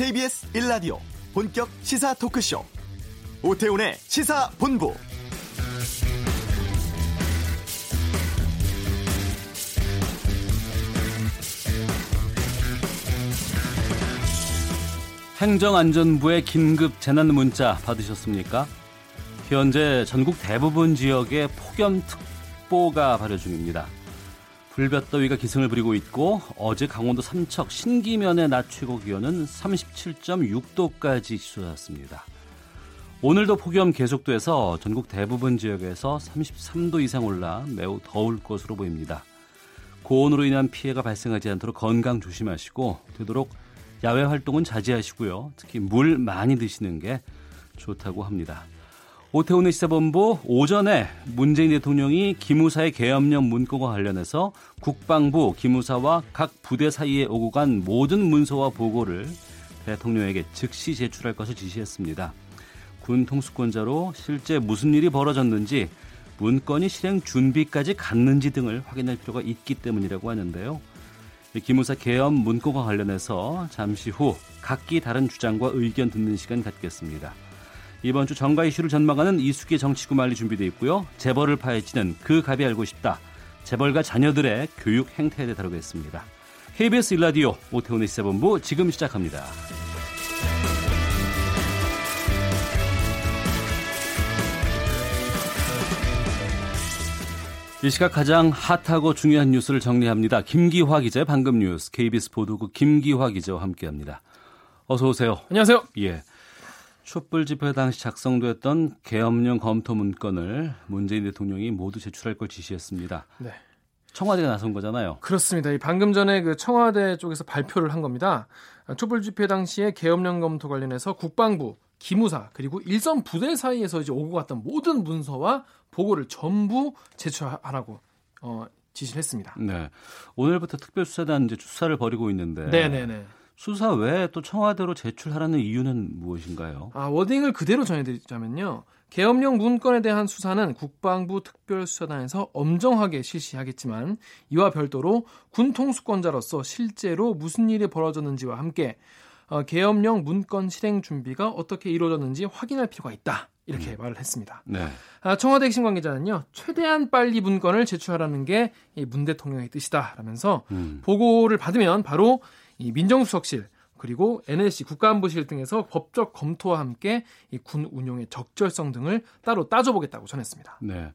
KBS 1라디오 본격 시사 토크쇼 오태훈의 시사본부 행정안전부의 긴급 재난 문자 받으셨습니까? 현재 전국 대부분 지역에 폭염특보가 발효 중입니다. 불볕더위가 기승을 부리고 있고 어제 강원도 삼척 신기면의 낮 최고 기온은 37.6도까지 치솟았습니다. 오늘도 폭염 계속돼서 전국 대부분 지역에서 33도 이상 올라 매우 더울 것으로 보입니다. 고온으로 인한 피해가 발생하지 않도록 건강 조심하시고 되도록 야외 활동은 자제하시고요. 특히 물 많이 드시는 게 좋다고 합니다. 오태훈의 시사본부 오전에 문재인 대통령이 기무사의 계엄령 문건과 관련해서 국방부 기무사와 각 부대 사이에 오고 간 모든 문서와 보고를 대통령에게 즉시 제출할 것을 지시했습니다. 군 통수권자로 실제 무슨 일이 벌어졌는지 문건이 실행 준비까지 갔는지 등을 확인할 필요가 있기 때문이라고 하는데요. 기무사 계엄 문건과 관련해서 잠시 후 각기 다른 주장과 의견 듣는 시간 갖겠습니다. 이번 주 정가 이슈를 전망하는 이수기 정치구말리 준비되어 있고요. 재벌을 파헤치는 그 갑이 알고 싶다. 재벌과 자녀들의 교육 행태에 대해 다루겠습니다. KBS 일라디오 오태훈의 시사본부 지금 시작합니다. 이 시각 가장 핫하고 중요한 뉴스를 정리합니다. 김기화 기자의 방금 뉴스 KBS 보도국 김기화 기자와 함께합니다. 어서 오세요. 안녕하세요. 예. 촛불 집회 당시 작성됐던 계엄령 검토 문건을 문재인 대통령이 모두 제출할 걸 지시했습니다. 네. 청와대가 나선 거잖아요. 그렇습니다. 방금 전에 그 청와대 쪽에서 발표를 한 겁니다. 촛불 집회 당시에 계엄령 검토 관련해서 국방부, 기무사 그리고 일선 부대 사이에서 이제 오고 갔던 모든 문서와 보고를 전부 제출하라고 어, 지시를 했습니다. 네. 오늘부터 특별수사단 이제 수사를 벌이고 있는데. 네네네. 수사 외에 또 청와대로 제출하라는 이유는 무엇인가요? 아, 워딩을 그대로 전해드리자면요. 계엄령 문건에 대한 수사는 국방부 특별수사단에서 엄정하게 실시하겠지만 이와 별도로 군 통수권자로서 실제로 무슨 일이 벌어졌는지와 함께 어, 계엄령 문건 실행 준비가 어떻게 이루어졌는지 확인할 필요가 있다. 이렇게 음. 말을 했습니다. 네. 아, 청와대 핵심 관계자는요, 최대한 빨리 문건을 제출하라는 게 문 대통령의 뜻이다라면서 음. 보고를 받으면 바로 이 민정수석실 그리고 NSC 국가안보실 등에서 법적 검토와 함께 이 군 운용의 적절성 등을 따로 따져보겠다고 전했습니다. 네.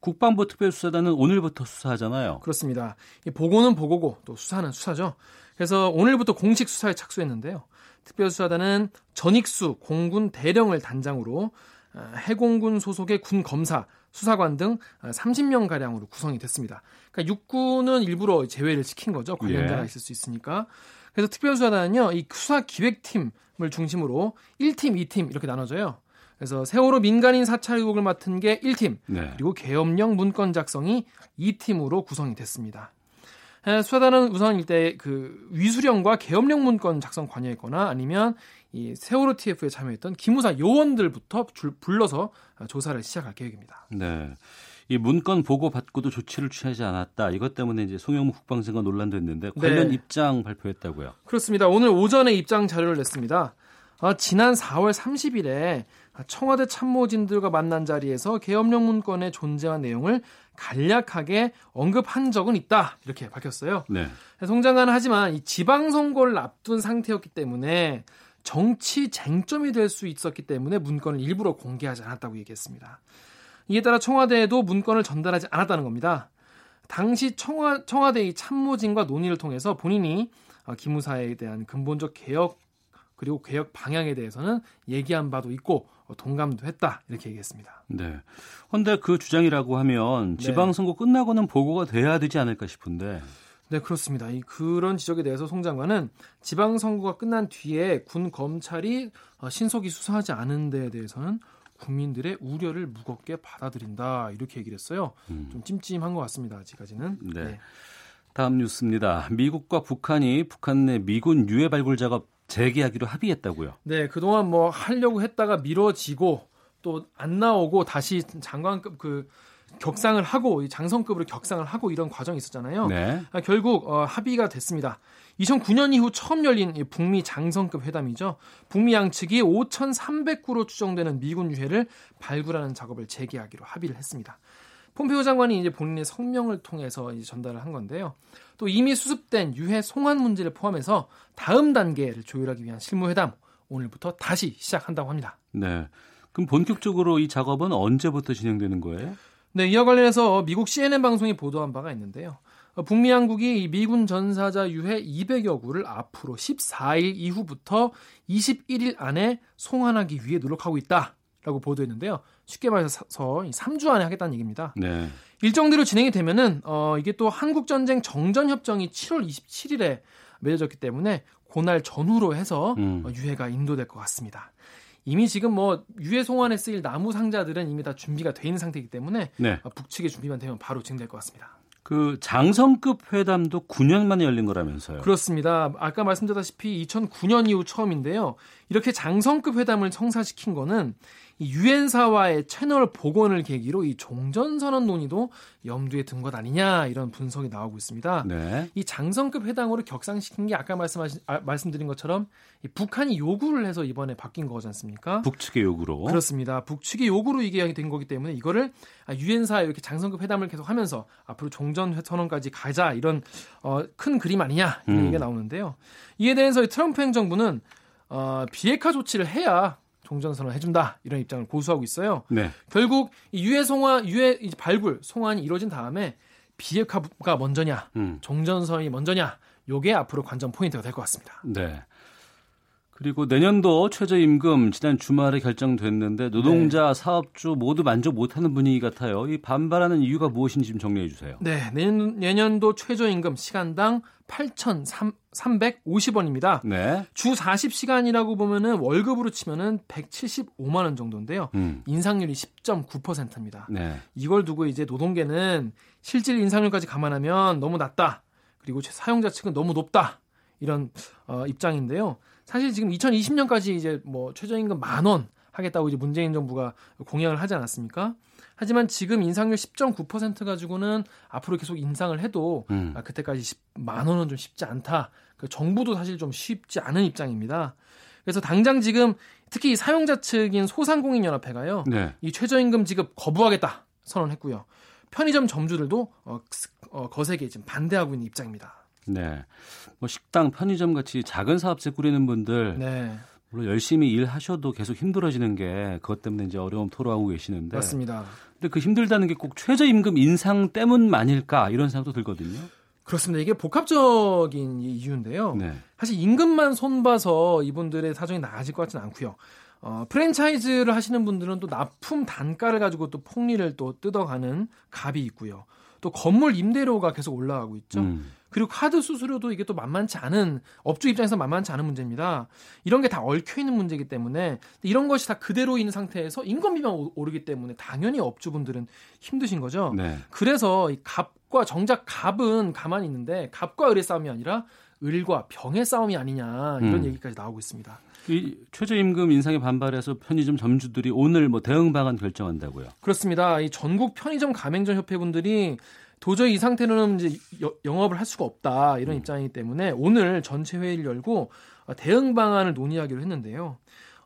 국방부 특별수사단은 오늘부터 수사하잖아요. 그렇습니다. 이 보고는 보고고 또 수사는 수사죠. 그래서 오늘부터 공식 수사에 착수했는데요. 특별수사단은 전익수 공군 대령을 단장으로 아, 해공군 소속의 군 검사, 수사관 등 30명 가량으로 구성이 됐습니다. 그러니까 육군은 일부러 제외를 시킨 거죠. 관련자가 예. 있을 수 있으니까. 그래서 특별수사단은요, 이 수사 기획팀을 중심으로 1팀, 2팀 이렇게 나눠져요. 그래서 세월호 민간인 사찰 의혹을 맡은 게 1팀, 네. 그리고 계엄령 문건 작성이 2팀으로 구성이 됐습니다. 수사단은 우선 일대 그 위수령과 계엄령 문건 작성 관여했거나 아니면 이 세월호 TF에 참여했던 기무사 요원들부터 줄, 불러서 조사를 시작할 계획입니다. 네. 이 문건 보고 받고도 조치를 취하지 않았다. 이것 때문에 이제 송영무 국방장관 논란됐는데 관련 네. 입장 발표했다고요. 그렇습니다. 오늘 오전에 입장 자료를 냈습니다. 아, 지난 4월 30일에 청와대 참모진들과 만난 자리에서 계엄령 문건의 존재와 내용을 간략하게 언급한 적은 있다 이렇게 밝혔어요. 네. 송 장관은 하지만 이 지방선거를 앞둔 상태였기 때문에 정치 쟁점이 될 수 있었기 때문에 문건을 일부러 공개하지 않았다고 얘기했습니다. 이에 따라 청와대에도 문건을 전달하지 않았다는 겁니다. 당시 청와, 청와대의 참모진과 논의를 통해서 본인이 어, 기무사에 대한 근본적 개혁 그리고 개혁 방향에 대해서는 얘기한 바도 있고 어, 동감도 했다 이렇게 얘기했습니다. 네. 그런데 그 주장이라고 하면 네. 지방선거 끝나고는 보고가 돼야 되지 않을까 싶은데. 네, 그렇습니다. 이 그런 지적에 대해서 송 장관은 지방 선거가 끝난 뒤에 군 검찰이 어, 신속히 수사하지 않은 데에 대해서는 국민들의 우려를 무겁게 받아들인다 이렇게 얘기를 했어요. 음. 좀 찜찜한 것 같습니다. 아직까지는. 네. 네. 다음 뉴스입니다. 미국과 북한이 북한 내 미군 유해 발굴 작업 재개하기로 합의했다고요. 네, 그동안 뭐 하려고 했다가 미뤄지고 또 안 나오고 다시 장관급 그 격상을 하고 장성급으로 격상을 하고 이런 과정이 있었잖아요. 네. 아, 결국 어, 합의가 됐습니다. 2009년 이후 처음 열린 북미 장성급 회담이죠. 북미 양측이 5,300구로 추정되는 미군 유해를 발굴하는 작업을 재개하기로 합의를 했습니다. 폼페오 장관이 이제 본인의 성명을 통해서 이제 전달을 한 건데요. 또 이미 수습된 유해 송환 문제를 포함해서 다음 단계를 조율하기 위한 실무회담 오늘부터 다시 시작한다고 합니다. 네. 그럼 본격적으로 이 작업은 언제부터 진행되는 거예요? 네, 이와 관련해서 미국 CNN 방송이 보도한 바가 있는데요. 북미 양국이 미군 전사자 유해 200여 구를 앞으로 14일 이후부터 21일 안에 송환하기 위해 노력하고 있다라고 보도했는데요. 쉽게 말해서 3주 안에 하겠다는 얘기입니다. 네. 일정대로 진행이 되면은 어, 이게 또 한국 전쟁 정전 협정이 7월 27일에 맺어졌기 때문에 그날 전후로 해서 음. 어, 유해가 인도될 것 같습니다. 이미 지금 뭐 유해 송환에 쓰일 나무 상자들은 이미 다 준비가 돼 있는 상태이기 때문에 네. 어, 북측의 준비만 되면 바로 진행될 것 같습니다. 그 장성급 회담도 9년 만에 열린 거라면서요. 그렇습니다. 아까 말씀드렸다시피 2009년 이후 처음인데요. 이렇게 장성급 회담을 성사시킨 거는 이 유엔사와의 채널 복원을 계기로 이 종전선언 논의도 염두에 둔것 아니냐 이런 분석이 나오고 있습니다. 네. 이 장성급 회담으로 격상시킨 게 아까 말씀하신 아, 말씀드린 것처럼 이 북한이 요구를 해서 이번에 바뀐 거지 않습니까? 북측의 요구로. 그렇습니다. 북측의 요구로 이게 된 거기 때문에 이거를 유엔사 이렇게 장성급 회담을 계속하면서 앞으로 종전 선언까지 가자 이런 어, 큰 그림 아니냐 이런 음. 얘기가 나오는데요. 이에 대해서 트럼프 행정부는 어, 비핵화 조치를 해야 종전 선언을 해준다 이런 입장을 고수하고 있어요. 네. 결국 이 유해 송환, 유해 발굴 송환이 이루어진 다음에 비핵화가 먼저냐, 음. 종전선이 먼저냐, 요게 앞으로 관전 포인트가 될 것 같습니다. 네. 그리고 내년도 최저임금 지난 주말에 결정됐는데 노동자, 네. 사업주 모두 만족 못하는 분위기 같아요. 이 반발하는 이유가 무엇인지 좀 정리해 주세요. 네, 내년, 내년도 최저임금 시간당 8,350원입니다. 네. 주 40시간이라고 보면은 월급으로 치면은 175만 원 정도인데요. 음. 인상률이 10.9%입니다. 네. 이걸 두고 이제 노동계는 실질 인상률까지 감안하면 너무 낮다. 그리고 사용자 측은 너무 높다. 이런 어, 입장인데요. 사실 지금 2020년까지 이제 뭐 최저임금 만 원 하겠다고 이제 문재인 정부가 공약을 하지 않았습니까? 하지만 지금 인상률 10.9% 가지고는 앞으로 계속 인상을 해도 음. 아, 그때까지 10 만 원은 좀 쉽지 않다. 그 정부도 사실 좀 쉽지 않은 입장입니다. 그래서 당장 지금 특히 이 사용자 측인 소상공인연합회가요. 네. 이 최저임금 지급 거부하겠다 선언했고요. 편의점 점주들도 어, 어, 거세게 지금 반대하고 있는 입장입니다. 네. 뭐 식당, 편의점 같이 작은 사업체 꾸리는 분들 네, 물론 열심히 일하셔도 계속 힘들어지는 게 그것 때문에 이제 어려움 토로하고 계시는데 맞습니다. 근데 그 힘들다는 게 꼭 최저임금 인상 때문만일까 이런 생각도 들거든요. 그렇습니다. 이게 복합적인 이유인데요. 네. 사실 임금만 손봐서 이분들의 사정이 나아질 것 같지는 않고요. 어, 프랜차이즈를 하시는 분들은 또 납품 단가를 가지고 또 폭리를 또 뜯어가는 값이 있고요. 또 건물 임대료가 계속 올라가고 있죠. 음. 그리고 카드 수수료도 이게 또 만만치 않은 업주 입장에서 만만치 않은 문제입니다. 이런 게 다 얽혀 있는 문제이기 때문에 이런 것이 다 그대로 있는 상태에서 인건비만 오- 오르기 때문에 당연히 업주분들은 힘드신 거죠. 네. 그래서 이 값과 정작 값은 가만히 있는데 값과 을의 싸움이 아니라 을과 병의 싸움이 아니냐 이런 음. 얘기까지 나오고 있습니다. 이 최저임금 인상에 반발해서 편의점 점주들이 오늘 뭐 대응 방안 결정한다고요. 그렇습니다. 이 전국 편의점 가맹점 협회분들이 도저히 이 상태로는 이제 여- 영업을 할 수가 없다 이런 입장이기 때문에 오늘 전체 회의를 열고 어, 대응 방안을 논의하기로 했는데요.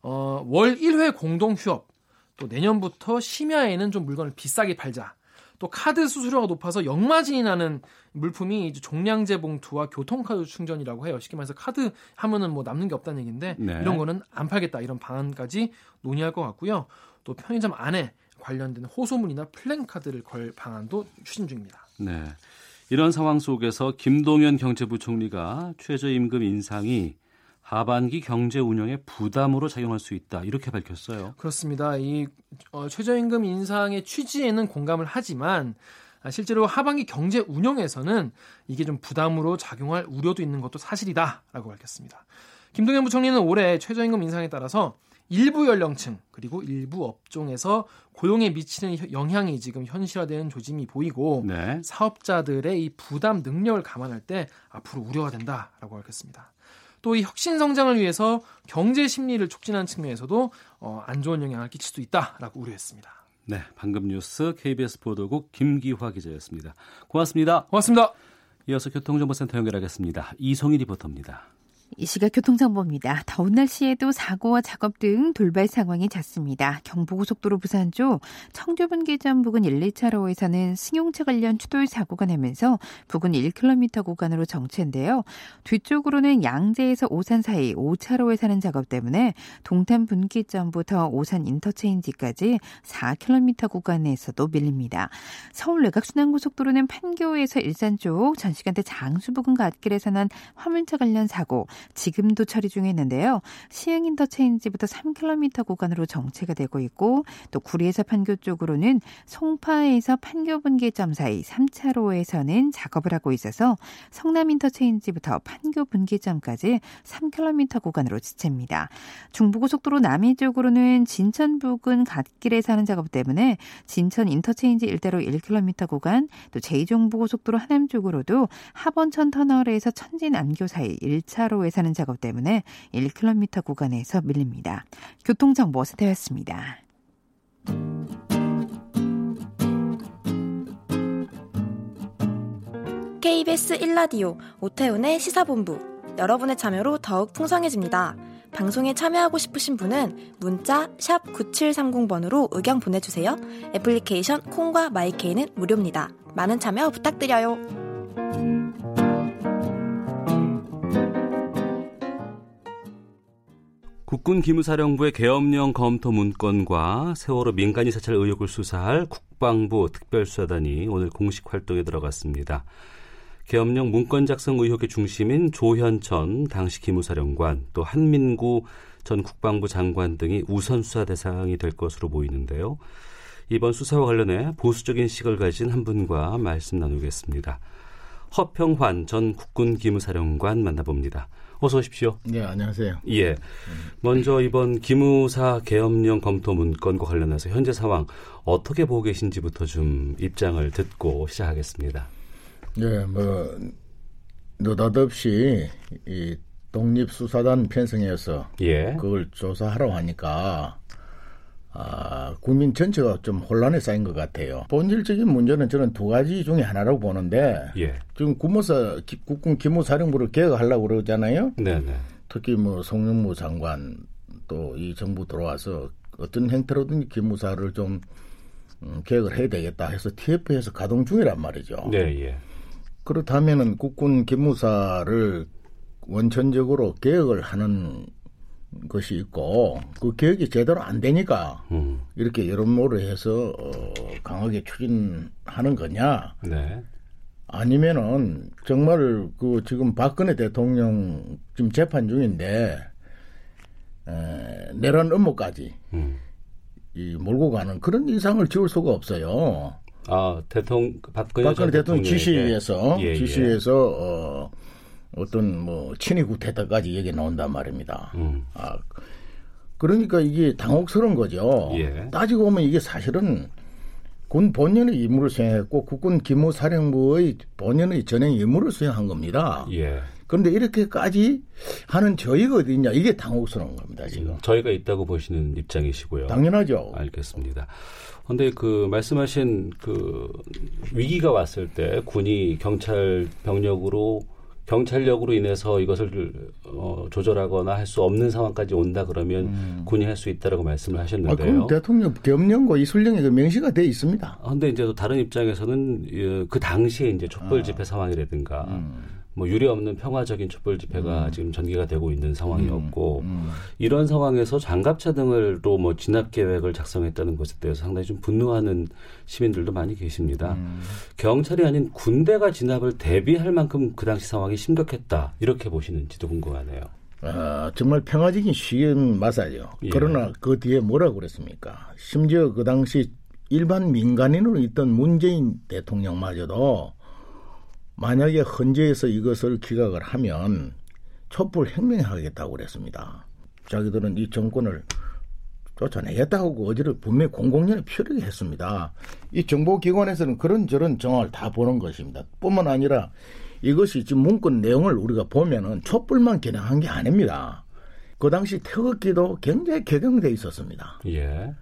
어, 월 1회 공동 휴업, 또 내년부터 심야에는 좀 물건을 비싸게 팔자. 또 카드 수수료가 높아서 역마진이 나는 물품이 이제 종량제 봉투와 교통카드 충전이라고 해요. 쉽게 말해서 카드 하면은 뭐 남는 게 없다는 얘기인데 네. 이런 거는 안 팔겠다 이런 방안까지 논의할 것 같고요. 또 편의점 안에 관련된 호소문이나 플랜카드를 걸 방안도 추진 중입니다. 네. 이런 상황 속에서 김동연 경제부총리가 최저임금 인상이 하반기 경제 운영에 부담으로 작용할 수 있다 이렇게 밝혔어요. 그렇습니다. 이 어, 최저임금 인상의 취지에는 공감을 하지만 아, 실제로 하반기 경제 운영에서는 이게 좀 부담으로 작용할 우려도 있는 것도 사실이다라고 밝혔습니다. 김동연 부총리는 올해 최저임금 인상에 따라서 일부 연령층 그리고 일부 업종에서 고용에 미치는 혀- 영향이 지금 현실화되는 조짐이 보이고 네. 사업자들의 이 부담 능력을 감안할 때 앞으로 우려가 된다라고 밝혔습니다. 또 이 혁신 성장을 위해서 경제 심리를 촉진하는 측면에서도 어, 안 좋은 영향을 끼칠 수 있다라고 우려했습니다. 네, 방금 뉴스 KBS 보도국 김기화 기자였습니다. 고맙습니다. 고맙습니다. 이어서 교통정보센터 연결하겠습니다. 이송희 리포터입니다. 이 시각 교통정보입니다. 더운 날씨에도 사고와 작업 등 돌발 상황이 잦습니다. 경부고속도로 부산 쪽 청주분기점 부근 1, 2차로에서는 승용차 관련 추돌 사고가 나면서 부근 1km 구간으로 정체인데요. 뒤쪽으로는 양재에서 오산 사이 5차로에 사는 작업 때문에 동탄 분기점부터 오산 인터체인지까지 4km 구간에서도 밀립니다. 서울 내각 순환고속도로는 판교에서 일산 쪽 전 시간대 장수 부근 갓길에서 난 화물차 관련 사고 지금도 처리 중에 있는데요. 시흥 인터체인지부터 3km 구간으로 정체가 되고 있고 또 구리에서 판교 쪽으로는 송파에서 판교 분기점 사이 3차로에서는 작업을 하고 있어서 성남 인터체인지부터 판교 분기점까지 3km 구간으로 지체입니다. 중부고속도로 남이 쪽으로는 진천 부근 갓길에서 하는 작업 때문에 진천 인터체인지 일대로 1km 구간 또 제2중부고속도로 하남 쪽으로도 하번천 터널에서 천진암교 사이 1차로에서 하는 작업 때문에 1km 구간에서 밀립니다. 교통정보센터였습니다. KBS 1라디오 오태훈의 시사본부 여러분의 참여로 더욱 풍성해집니다. 방송에 참여하고 싶으신 분은 문자 9730번으로 의견 보내주세요. 애플리케이션 콩과 마이케이는 무료입니다. 많은 참여 부탁드려요. 국군 기무사령부의 계엄령 검토 문건과 세월호 민간인 사찰 의혹을 수사할 국방부 특별수사단이 오늘 공식 활동에 들어갔습니다. 계엄령 문건 작성 의혹의 중심인 조현천 당시 기무사령관 또 한민구 전 국방부 장관 등이 우선 수사 대상이 될 것으로 보이는데요. 이번 수사와 관련해 보수적인 시각을 가진 한 분과 말씀 나누겠습니다. 허평환 전 국군 기무사령관 만나봅니다. 어서 오십시오. 네, 안녕하세요. 예. 먼저 이번 기무사 계엄령 검토 문건과 관련해서 현재 상황 어떻게 보고 계신지부터 좀 입장을 듣고 시작하겠습니다. 네, 뭐 느닷없이 이 독립수사단 편성해서 예. 그걸 조사하러 하니까 아, 국민 전체가 좀 혼란에 쌓인 것 같아요. 본질적인 문제는 저는 두 가지 중에 하나라고 보는데 예. 지금 군무사 기- 국군 기무사령부를 개혁하려고 그러잖아요. 네네. 특히 뭐 송영무 장관 또 이 정부 들어와서 어떤 형태로든 기무사를 좀 음, 개혁을 해야 되겠다 해서 TF에서 가동 중이란 말이죠. 네, 예. 그렇다면은 국군 기무사를 원천적으로 개혁을 하는 것이 있고 그 개혁이 제대로 안 되니까 음. 이렇게 여론몰이 해서 어, 강하게 추진하는 거냐 네. 아니면은 정말 그 지금 박근혜 대통령 지금 재판 중인데 에, 내란 업무까지 음. 이 몰고 가는 그런 이상을 지울 수가 없어요. 아, 대통령 박근혜, 박근혜 전 대통령. 지시에서 예, 예. 지시에서 어, 어떤 뭐 친위 구태다까지 얘기 나온단 말입니다. 음. 아, 그러니까 이게 당혹스러운 거죠. 예. 따지고 보면 이게 사실은 군 본연의 임무를 수행했고 국군 기무사령부의 본연의 전행 임무를 수행한 겁니다. 예. 그런데 이렇게까지 하는 저희가 어디 있냐 이게 당혹스러운 겁니다 지금. 저희가 있다고 보시는 입장이시고요. 당연하죠. 알겠습니다. 근데 그 말씀하신 그 위기가 왔을 때 군이 경찰 병력으로 경찰력으로 인해서 이것을 어, 조절하거나 할 수 없는 상황까지 온다 그러면 군이 할 수 있다라고 말씀을 음. 아, 하셨는데요. 그럼 대통령 겸령과 이 순령이 그 명시가 돼 있습니다. 아, 근데 이제 또 다른 입장에서는 예, 그 당시에 이제 촛불 집회 상황이라든가 뭐 유례 없는 평화적인 촛불 집회가 지금 전개가 되고 있는 상황이었고 이런 상황에서 장갑차 등을로 뭐 진압 계획을 작성했다는 것에 대해서 상당히 좀 분노하는 시민들도 많이 계십니다. 경찰이 아닌 군대가 진압을 대비할 만큼 그 당시 상황이 심각했다 이렇게 보시는지도 궁금하네요. 아, 정말 평화적인 시기는 맞아요. 예. 그러나 그 뒤에 뭐라고 그랬습니까? 심지어 그 당시 일반 민간인으로 있던 문재인 대통령마저도 만약에 헌재에서 이것을 기각을 하면 촛불 혁명하겠다고 그랬습니다. 자기들은 이 정권을 쫓아내겠다고 어제를 분명히 공공연히 표력이 했습니다. 이 정보기관에서는 그런저런 정황을 다 보는 것입니다. 뿐만 아니라 이것이 지금 문건 내용을 우리가 보면은 촛불만 겨냥한 게 아닙니다. 그 당시 태극기도 굉장히 격양돼 있었습니다. 예.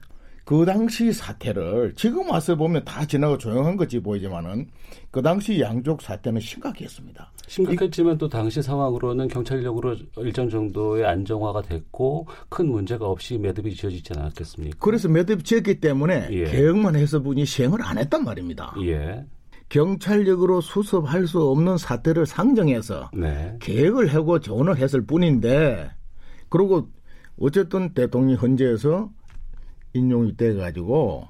그 당시 사태를 지금 와서 보면 다 지나고 조용한 것이 보이지만은 그 당시 양쪽 사태는 심각했습니다. 심각했지만 또 당시 상황으로는 경찰력으로 일정 정도의 안정화가 됐고 큰 문제가 없이 매듭이 지어지지 않았겠습니까? 그래서 매듭 지었기 때문에 예. 개혁만 해서 분이 시행을 안 했단 말입니다. 예. 경찰력으로 수습할 수 없는 사태를 상정해서 네. 계획을 하고 조언을 했을 뿐인데 그리고 어쨌든 대통령이 헌재에서 인용이 돼 가지고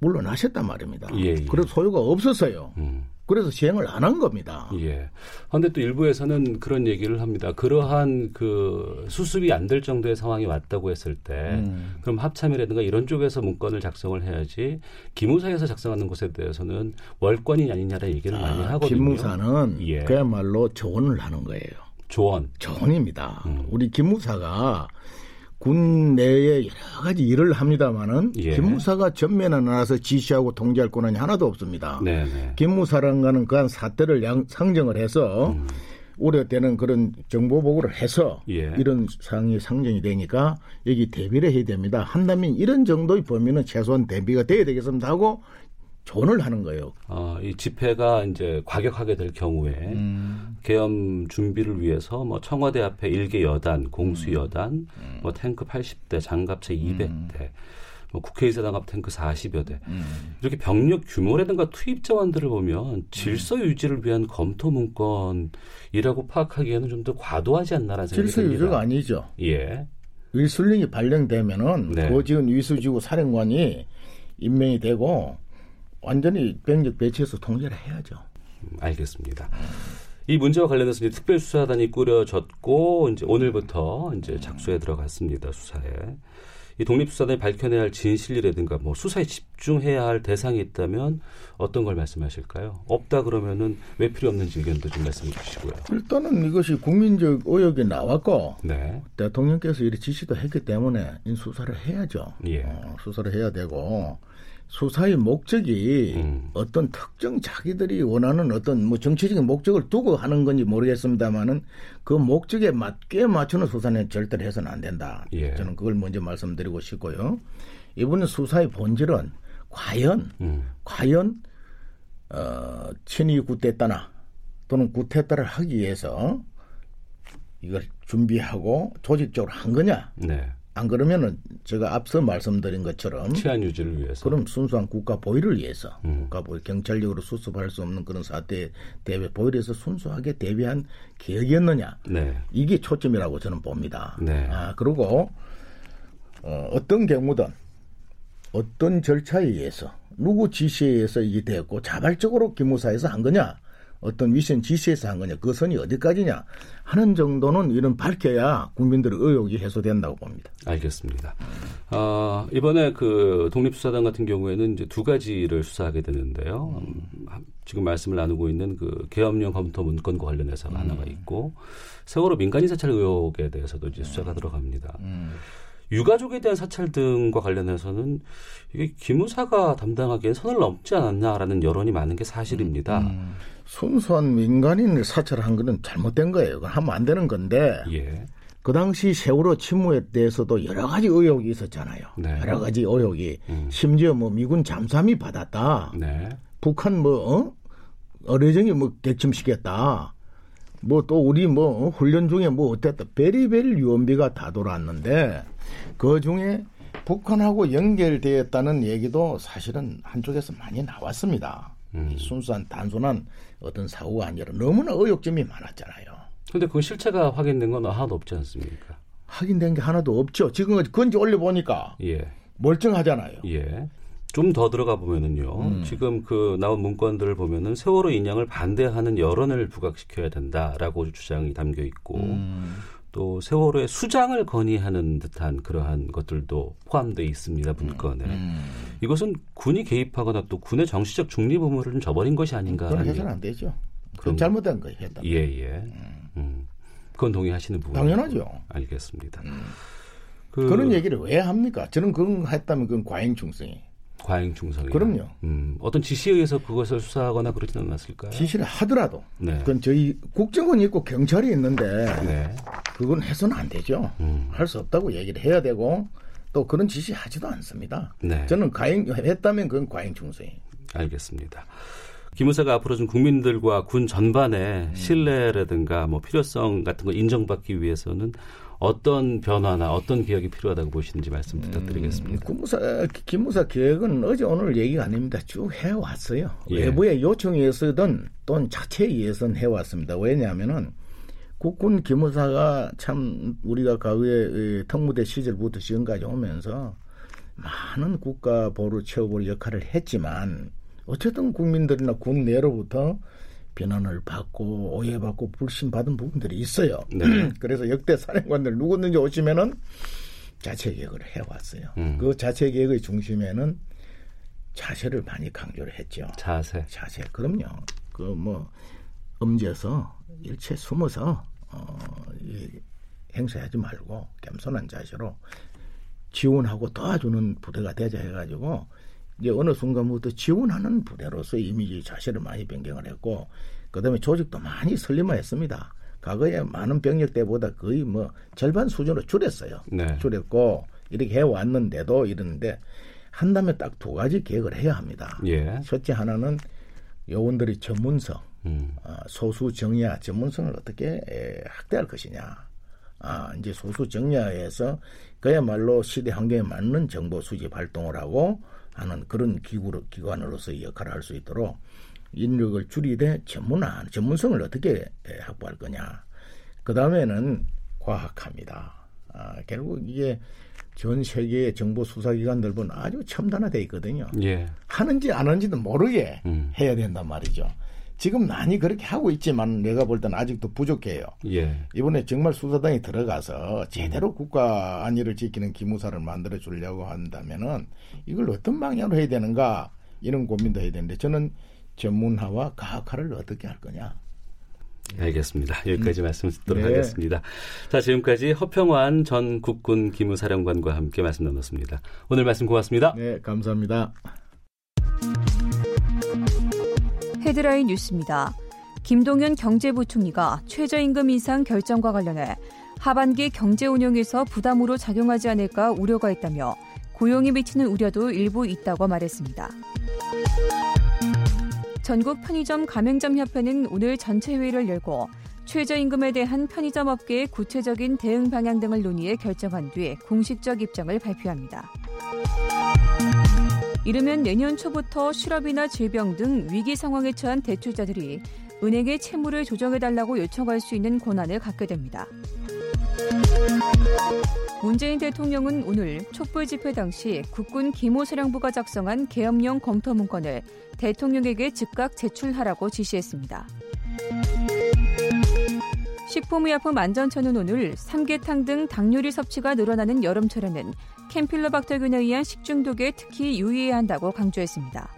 물러나셨단 말입니다. 예, 예. 그래서 소요가 없었어요. 음. 그래서 시행을 안 한 겁니다. 예. 그런데 또 일부에서는 그런 얘기를 합니다. 그러한 그 수습이 안 될 정도의 상황이 왔다고 했을 때, 음. 그럼 합참이라든가 이런 쪽에서 문건을 작성을 해야지 기무사에서 작성하는 것에 대해서는 월권이 아니냐라는 얘기를 많이 아, 하거든요. 김무사는 예. 그야말로 조언을 하는 거예요. 조언. 조언입니다. 음. 우리 김무사가 군 내에 여러 가지 일을 합니다마는 예. 김무사가 전면에 나와서 지시하고 통제할 권한이 하나도 없습니다. 네네. 김무사랑과는 그한 사태를 양, 상정을 해서 음. 우려되는 그런 정보 보고를 해서 예. 이런 상황이 상정이 되니까 여기 대비를 해야 됩니다. 한다면 이런 정도의 범위는 최소한 대비가 돼야 되겠습니다 하고 조언을 하는 거예요. 어, 이 집회가 이제 과격하게 될 경우에 음. 계엄 준비를 위해서 뭐 청와대 앞에 일개 여단, 공수 여단, 뭐 탱크 80대, 장갑차 200대, 뭐 국회의사당 앞 탱크 40여 대 이렇게 병력 규모라든가 투입 자원들을 보면 질서 유지를 위한 검토 문건이라고 파악하기에는 좀 더 과도하지 않나라는 생각이 질서 듭니다. 유지가 아니죠. 예, 위술령이 발령되면은 네. 그 지금 위수지구 사령관이 임명이 되고 완전히 병력 배치해서 통제를 해야죠. 음, 알겠습니다. 이 문제와 관련해서 이제 특별수사단이 꾸려졌고 이제 오늘부터 이제 작수에 들어갔습니다 수사에. 이 독립수사단이 밝혀내야 할 진실이라든가 뭐 수사에 집중해야 할 대상이 있다면 어떤 걸 말씀하실까요? 없다 그러면은 왜 필요 없는지 의견도 좀 말씀해 주시고요. 일단은 이것이 국민적 의혹이 나왔고 네, 대통령께서 이렇게 지시도 했기 때문에 이 수사를 해야죠. 예. 어, 수사를 해야 되고 수사의 목적이 음. 어떤 특정 자기들이 원하는 어떤 뭐 정치적인 목적을 두고 하는 건지 모르겠습니다만은 그 목적에 맞게 맞추는 수사는 절대로 해서는 안 된다. 예. 저는 그걸 먼저 말씀드리고 싶고요. 이번 수사의 본질은 과연 음, 과연 어, 친위 구태다나 또는 구태다를 하기 위해서 이걸 준비하고 조직적으로 한 거냐? 네, 안 그러면은 제가 앞서 말씀드린 것처럼 치안 유지를 위해서. 그럼 순수한 국가 보위를 위해서 음. 국가 보위 경찰력으로 수습할 수 없는 그런 사태에 대비 보위를 해서 순수하게 대비한 계획이었느냐? 네, 이게 초점이라고 저는 봅니다. 네. 아, 그리고 어, 어떤 경우든 어떤 절차에 의해서 누구 지시에 의해서 이게 되었고 자발적으로 기무사에서 한 거냐 어떤 위선 지시에서 한 거냐 그 선이 어디까지냐 하는 정도는 이런 밝혀야 국민들의 의혹이 해소된다고 봅니다. 알겠습니다. 아, 이번에 그 독립수사단 같은 경우에는 이제 두 가지를 수사하게 되는데요. 음, 지금 말씀을 나누고 있는 그 계엄령 검토 문건과 관련해서 하나가 있고 세월호 민간인 사찰 의혹에 대해서도 이제 수사가 들어갑니다. 유가족에 대한 사찰 등과 관련해서는 이게 기무사가 담당하기엔 선을 넘지 않았나라는 여론이 많은 게 사실입니다. 순수한 민간인을 사찰한 거는 잘못된 거예요. 그건 하면 안 되는 건데 예. 그 당시 세월호 침무에 대해서도 여러 가지 의혹이 있었잖아요. 네. 여러 가지 의혹이 음. 심지어 뭐 미군 잠수함이 받았다. 네. 북한 뭐 어? 어뢰정이 뭐 객침시켰다. 뭐 또 우리 뭐 어? 훈련 중에 뭐 어땠다. 베리베리 유언비가 다 돌아왔는데 그 중에 북한하고 연결되었다는 얘기도 사실은 한쪽에서 많이 나왔습니다. 음. 이 순수한 단순한 어떤 사고가 아니라 너무나 의혹점이 많았잖아요. 근데 그 실체가 확인된 건 하나도 없지 않습니까? 확인된 게 하나도 없죠. 지금 건지 올려 보니까 예. 멀쩡하잖아요. 예. 좀 더 들어가 보면은요. 음. 지금 그 나온 문건들을 보면은 세월호 인양을 반대하는 여론을 부각시켜야 된다라고 주장이 담겨 있고 음. 또 세월호의 수장을 건의하는 듯한 그러한 것들도 포함되어 있습니다 문건에. 음. 이것은 군이 개입하거나 또 군의 정치적 중립 의무를 좀 저버린 것이 그건 아닌가라는 해서는 안 되죠. 그럼- 그건 잘못된 거예요. 했다. 예, 예. 음. 그건 동의하시는 부분. 당연하죠. 알겠습니다. 그, 그런 얘기를 왜 합니까? 저는 그건 했다면 그건 과잉 충성이. 과잉 충성이. 그럼요. 음, 어떤 지시에 의해서 그것을 수사하거나 그러지는 않았을까요? 지시를 하더라도 네. 그건 저희 국정원이 있고 경찰이 있는데 네. 그건 해서는 안 되죠. 음. 할수 없다고 얘기를 해야 되고 또 그런 지시 하지도 않습니다. 네. 저는 과잉 했다면 그건 과잉 충성이. 알겠습니다. 기무사가 앞으로 좀 국민들과 군 전반의 신뢰라든가 뭐 필요성 같은 걸 인정받기 위해서는 어떤 변화나 어떤 개혁이 필요하다고 보시는지 말씀 부탁드리겠습니다. 군무사 기무사 계획은 어제 오늘 얘기가 아닙니다. 쭉 해왔어요. 예. 외부의 요청에 의해서든 또는 자체에 의해서는 해왔습니다. 왜냐하면은 국군 기무사가 참 우리가 과거에 특무대 시절부터 지금까지 오면서 많은 국가 보루 채워볼 역할을 했지만 어쨌든 국민들이나 군 내로부터 비난을 받고 오해받고 불신받은 부분들이 있어요. 네. 그래서 역대 사령관들 누구든지 오시면은 자체 계획을 해왔어요. 음. 그 자체 계획의 중심에는 자세를 많이 강조를 했죠. 자세. 자세. 그럼요. 그뭐 음지에서 일체 숨어서 어, 이 행사하지 말고 겸손한 자세로 지원하고 도와주는 부대가 되자 해가지고 이제 어느 순간부터 지원하는 부대로서 이미지 자세를 많이 변경을 했고 그다음에 조직도 많이 설림화했습니다. 과거에 많은 병력 때보다 거의 뭐 절반 수준으로 줄였어요. 네. 줄였고 이렇게 해 왔는데도 이러는데 한다면 딱 두 가지 계획을 해야 합니다. 예. 첫째 하나는 요원들의 전문성, 음. 어, 소수 정야 전문성을 어떻게 에, 확대할 것이냐. 아, 이제 소수 정야에서 그야말로 시대 환경에 맞는 정보 수집 활동을 하고 하는 그런 기구로, 기관으로서의 역할을 할 수 있도록 인력을 줄이되 전문화, 전문성을 어떻게 에, 확보할 거냐. 그 다음에는 과학합니다. 아, 결국 이게 전 세계의 정보 수사기관들 보면 아주 첨단화되어 있거든요. 예. 하는지 안 하는지도 모르게 음. 해야 된단 말이죠. 지금 많이 그렇게 하고 있지만 내가 볼 때는 아직도 부족해요. 예. 이번에 정말 수사당이 들어가서 제대로 국가 안위를 지키는 기무사를 만들어 주려고 한다면은 이걸 어떤 방향으로 해야 되는가 이런 고민도 해야 되는데 저는 전문화와 과학화를 어떻게 할 거냐. 알겠습니다. 여기까지 말씀 듣도록 네. 하겠습니다. 자, 지금까지 허평환 전 국군 기무사령관과 함께 말씀 나눴습니다. 오늘 말씀 고맙습니다. 네, 감사합니다. 헤드라인 뉴스입니다. 김동연 경제부총리가 최저임금 인상 결정과 관련해 하반기 경제 운용에서 부담으로 작용하지 않을까 우려가 있다며 고용이 미치는 우려도 일부 있다고 말했습니다. 전국 편의점 가맹점 협회는 오늘 전체 회의를 열고 최저임금에 대한 편의점 업계의 구체적인 대응 방향 등을 논의해 결정한 뒤 공식적 입장을 발표합니다. 이르면 내년 초부터 실업이나 질병 등 위기 상황에 처한 대출자들이 은행에 채무를 조정해달라고 요청할 수 있는 권한을 갖게 됩니다. 문재인 대통령은 오늘 촛불 집회 당시 국군 기모사령부가 작성한 계엄령 검토 문건을 대통령에게 즉각 제출하라고 지시했습니다. 식품의약품 안전처는 오늘 삼계탕 등 당뇨리 섭취가 늘어나는 여름철에는 캠필로박터균에 의한 식중독에 특히 유의해야 한다고 강조했습니다.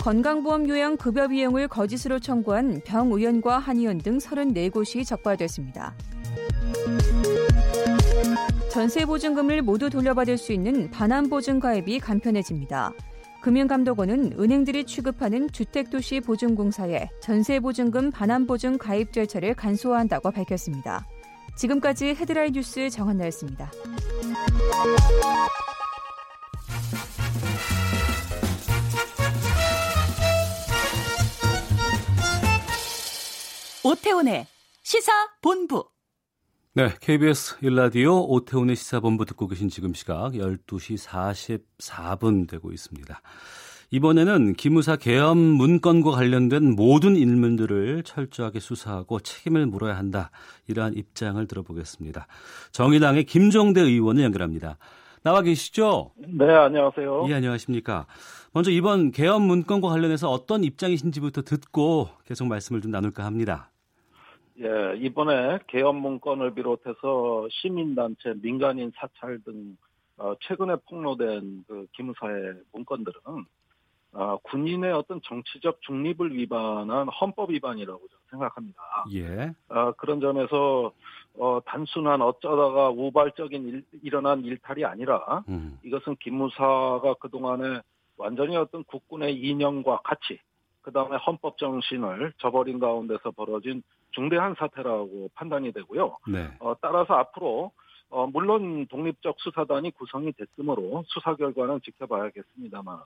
건강보험 요양 급여 비용을 거짓으로 청구한 병의원과 한의원 등 34곳이 적발됐습니다. 전세보증금을 모두 돌려받을 수 있는 반환보증 가입이 간편해집니다. 금융감독원은 은행들이 취급하는 주택도시 보증공사에 전세보증금 반환보증 가입 절차를 간소화한다고 밝혔습니다. 지금까지 헤드라인 뉴스 정한나였습니다. 오태훈의 시사 본부. 네, KBS 일라디오 오태훈의 시사본부 듣고 계신 지금 시각 12시 44분 되고 있습니다. 이번에는 기무사 계엄 문건과 관련된 모든 일문들을 철저하게 수사하고 책임을 물어야 한다. 이러한 입장을 들어보겠습니다. 정의당의 김종대 의원을 연결합니다. 나와 계시죠? 네, 안녕하세요. 예, 안녕하십니까. 먼저 이번 계엄 문건과 관련해서 어떤 입장이신지부터 듣고 계속 말씀을 좀 나눌까 합니다. 예, 이번에 계엄 문건을 비롯해서 시민단체, 민간인 사찰 등 어, 최근에 폭로된 그 기무사의 문건들은 어, 군인의 어떤 정치적 중립을 위반한 헌법 위반이라고 저는 생각합니다. 예. 어, 그런 점에서 어, 단순한 어쩌다가 우발적인 일, 일어난 일탈이 아니라 음. 이것은 김무사가 그동안에 완전히 어떤 국군의 이념과 가치, 그 다음에 헌법 정신을 저버린 가운데서 벌어진 중대한 사태라고 판단이 되고요. 네. 어, 따라서 앞으로 어, 물론 독립적 수사단이 구성이 됐으므로 수사 결과는 지켜봐야겠습니다만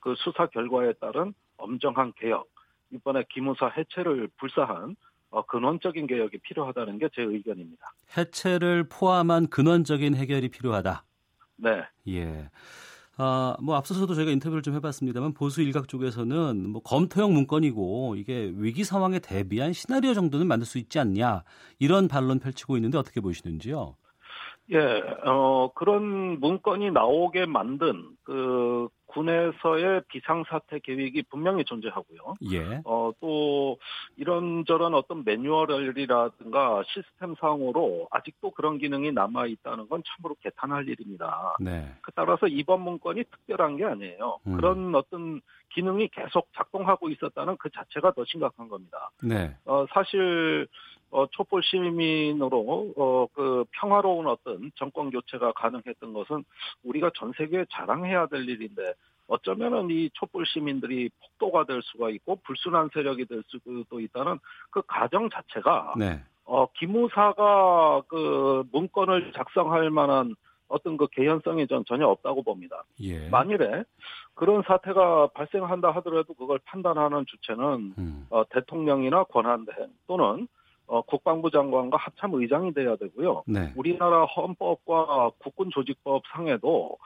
그 수사 결과에 따른 엄정한 개혁, 이번에 기무사 해체를 불사한 어, 근원적인 개혁이 필요하다는 게 제 의견입니다. 해체를 포함한 근원적인 해결이 필요하다. 네. 예. 아, 뭐 앞서서도 저희가 인터뷰를 좀 해봤습니다만 보수 일각 쪽에서는 뭐 검토형 문건이고 이게 위기 상황에 대비한 시나리오 정도는 만들 수 있지 않냐 이런 반론 펼치고 있는데 어떻게 보시는지요? 예, 어, 그런 문건이 나오게 만든 그 군에서의 비상사태 계획이 분명히 존재하고요. 예. 어, 또 이런저런 어떤 매뉴얼이라든가 시스템상으로 아직도 그런 기능이 남아 있다는 건 참으로 개탄할 일입니다. 네. 그 따라서 이번 문건이 특별한 게 아니에요. 음. 그런 어떤 기능이 계속 작동하고 있었다는 그 자체가 더 심각한 겁니다. 네. 어, 사실 어, 촛불 시민으로 어, 그 평화로운 어떤 정권 교체가 가능했던 것은 우리가 전 세계에 자랑해야 될 일인데 어쩌면은 이 촛불 시민들이 폭도가 될 수가 있고 불순한 세력이 될 수도 있다는 그 가정 자체가 네. 어, 기무사가 그 문건을 작성할 만한 어떤 그 개연성이 전 전혀 없다고 봅니다. 예. 만일에 그런 사태가 발생한다 하더라도 그걸 판단하는 주체는 음. 어, 대통령이나 권한대행 또는 어, 국방부 장관과 합참 의장이 돼야 되고요. 네. 우리나라 헌법과 국군 조직법 상에도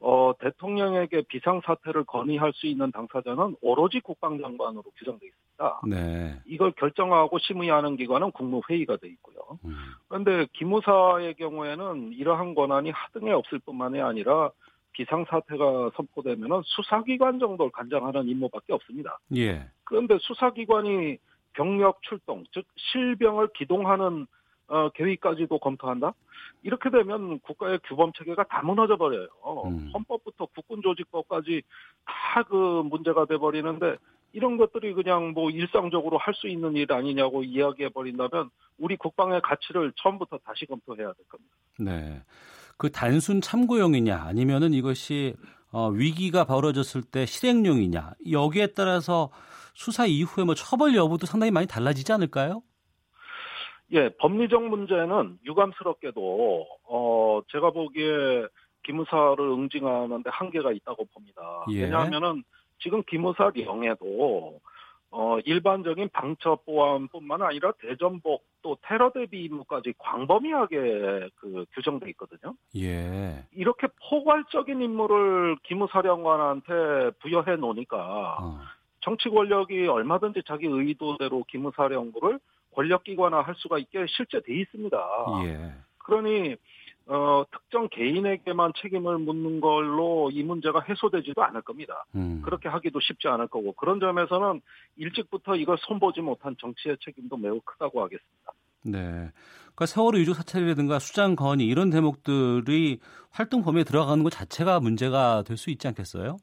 어, 대통령에게 비상사태를 건의할 수 있는 당사자는 오로지 국방장관으로 규정돼 있습니다. 네. 이걸 결정하고 심의하는 기관은 국무회의가 돼 있고요. 음. 그런데 기무사의 경우에는 이러한 권한이 하등에 없을 뿐만이 아니라 비상사태가 선포되면 수사기관 정도를 관장하는 임무밖에 없습니다. 예. 그런데 수사기관이 병력 출동, 즉 실병을 기동하는 어, 계획까지도 검토한다? 이렇게 되면 국가의 규범 체계가 다 무너져 버려요. 음. 헌법부터 국군 조직법까지 다 그 문제가 돼 버리는데 이런 것들이 그냥 뭐 일상적으로 할 수 있는 일 아니냐고 이야기해 버린다면 우리 국방의 가치를 처음부터 다시 검토해야 될 겁니다. 네. 그 단순 참고용이냐 아니면은 이것이 어, 위기가 벌어졌을 때 실행용이냐 여기에 따라서 수사 이후에 뭐 처벌 여부도 상당히 많이 달라지지 않을까요? 예, 법리적 문제는 유감스럽게도 어 제가 보기에 기무사를 응징하는데 한계가 있다고 봅니다. 예. 왜냐하면은 지금 기무사령에도 어 일반적인 방첩 보안뿐만 아니라 대전복 또 테러 대비 임무까지 광범위하게 그 규정돼 있거든요. 예. 이렇게 포괄적인 임무를 기무사령관한테 부여해 놓으니까 어. 정치 권력이 얼마든지 자기 의도대로 기무사령부를 권력기관화 할 수가 있게 실제 돼 있습니다. 예. 그러니 어, 특정 개인에게만 책임을 묻는 걸로 이 문제가 해소되지도 않을 겁니다. 음. 그렇게 하기도 쉽지 않을 거고 그런 점에서는 일찍부터 이걸 손보지 못한 정치의 책임도 매우 크다고 하겠습니다. 네. 그러니까 세월호 유족 사찰이라든가 수장 건의 이런 대목들이 활동 범위에 들어가는 것 자체가 문제가 될 수 있지 않겠어요?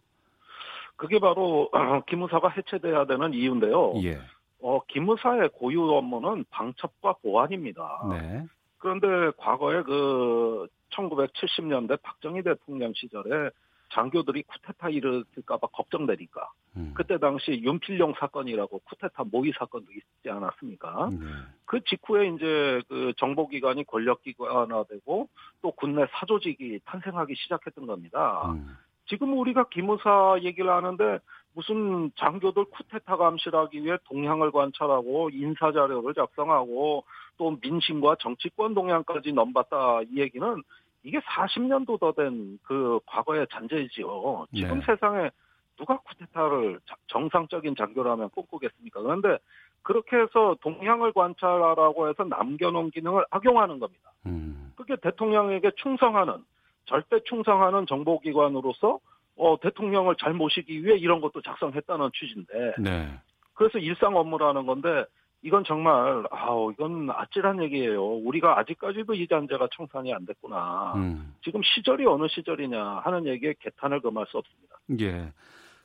그게 바로 기무사가 해체돼야 되는 이유인데요. 예. 어, 기무사의 고유 업무는 방첩과 보안입니다. 네. 그런데 과거에 그 1970년대 박정희 대통령 시절에 장교들이 쿠데타 일으킬까봐 걱정되니까 음. 그때 당시 윤필용 사건이라고 쿠데타 모의 사건도 있지 않았습니까? 네. 그 직후에 이제 그 정보기관이 권력기관화되고 또 군내 사조직이 탄생하기 시작했던 겁니다. 음. 지금 우리가 기무사 얘기를 하는데 무슨 장교들 쿠데타 감시하기 위해 동향을 관찰하고 인사 자료를 작성하고 또 민심과 정치권 동향까지 넘봤다 이 얘기는 이게 40년도 더 된 그 과거의 잔재이지요. 지금 네. 세상에 누가 쿠데타를 자- 정상적인 장교라면 꿈꾸겠습니까? 그런데 그렇게 해서 동향을 관찰하라고 해서 남겨놓은 기능을 악용하는 겁니다. 음. 그게 대통령에게 충성하는 절대 충성하는 정보기관으로서 어, 대통령을 잘 모시기 위해 이런 것도 작성했다는 취지인데 네. 그래서 일상 업무라는 건데 이건 정말 아우 이건 아찔한 얘기예요. 우리가 아직까지도 이 잔재가 청산이 안 됐구나. 음. 지금 시절이 어느 시절이냐 하는 얘기에 개탄을 금할 수 없습니다. 예.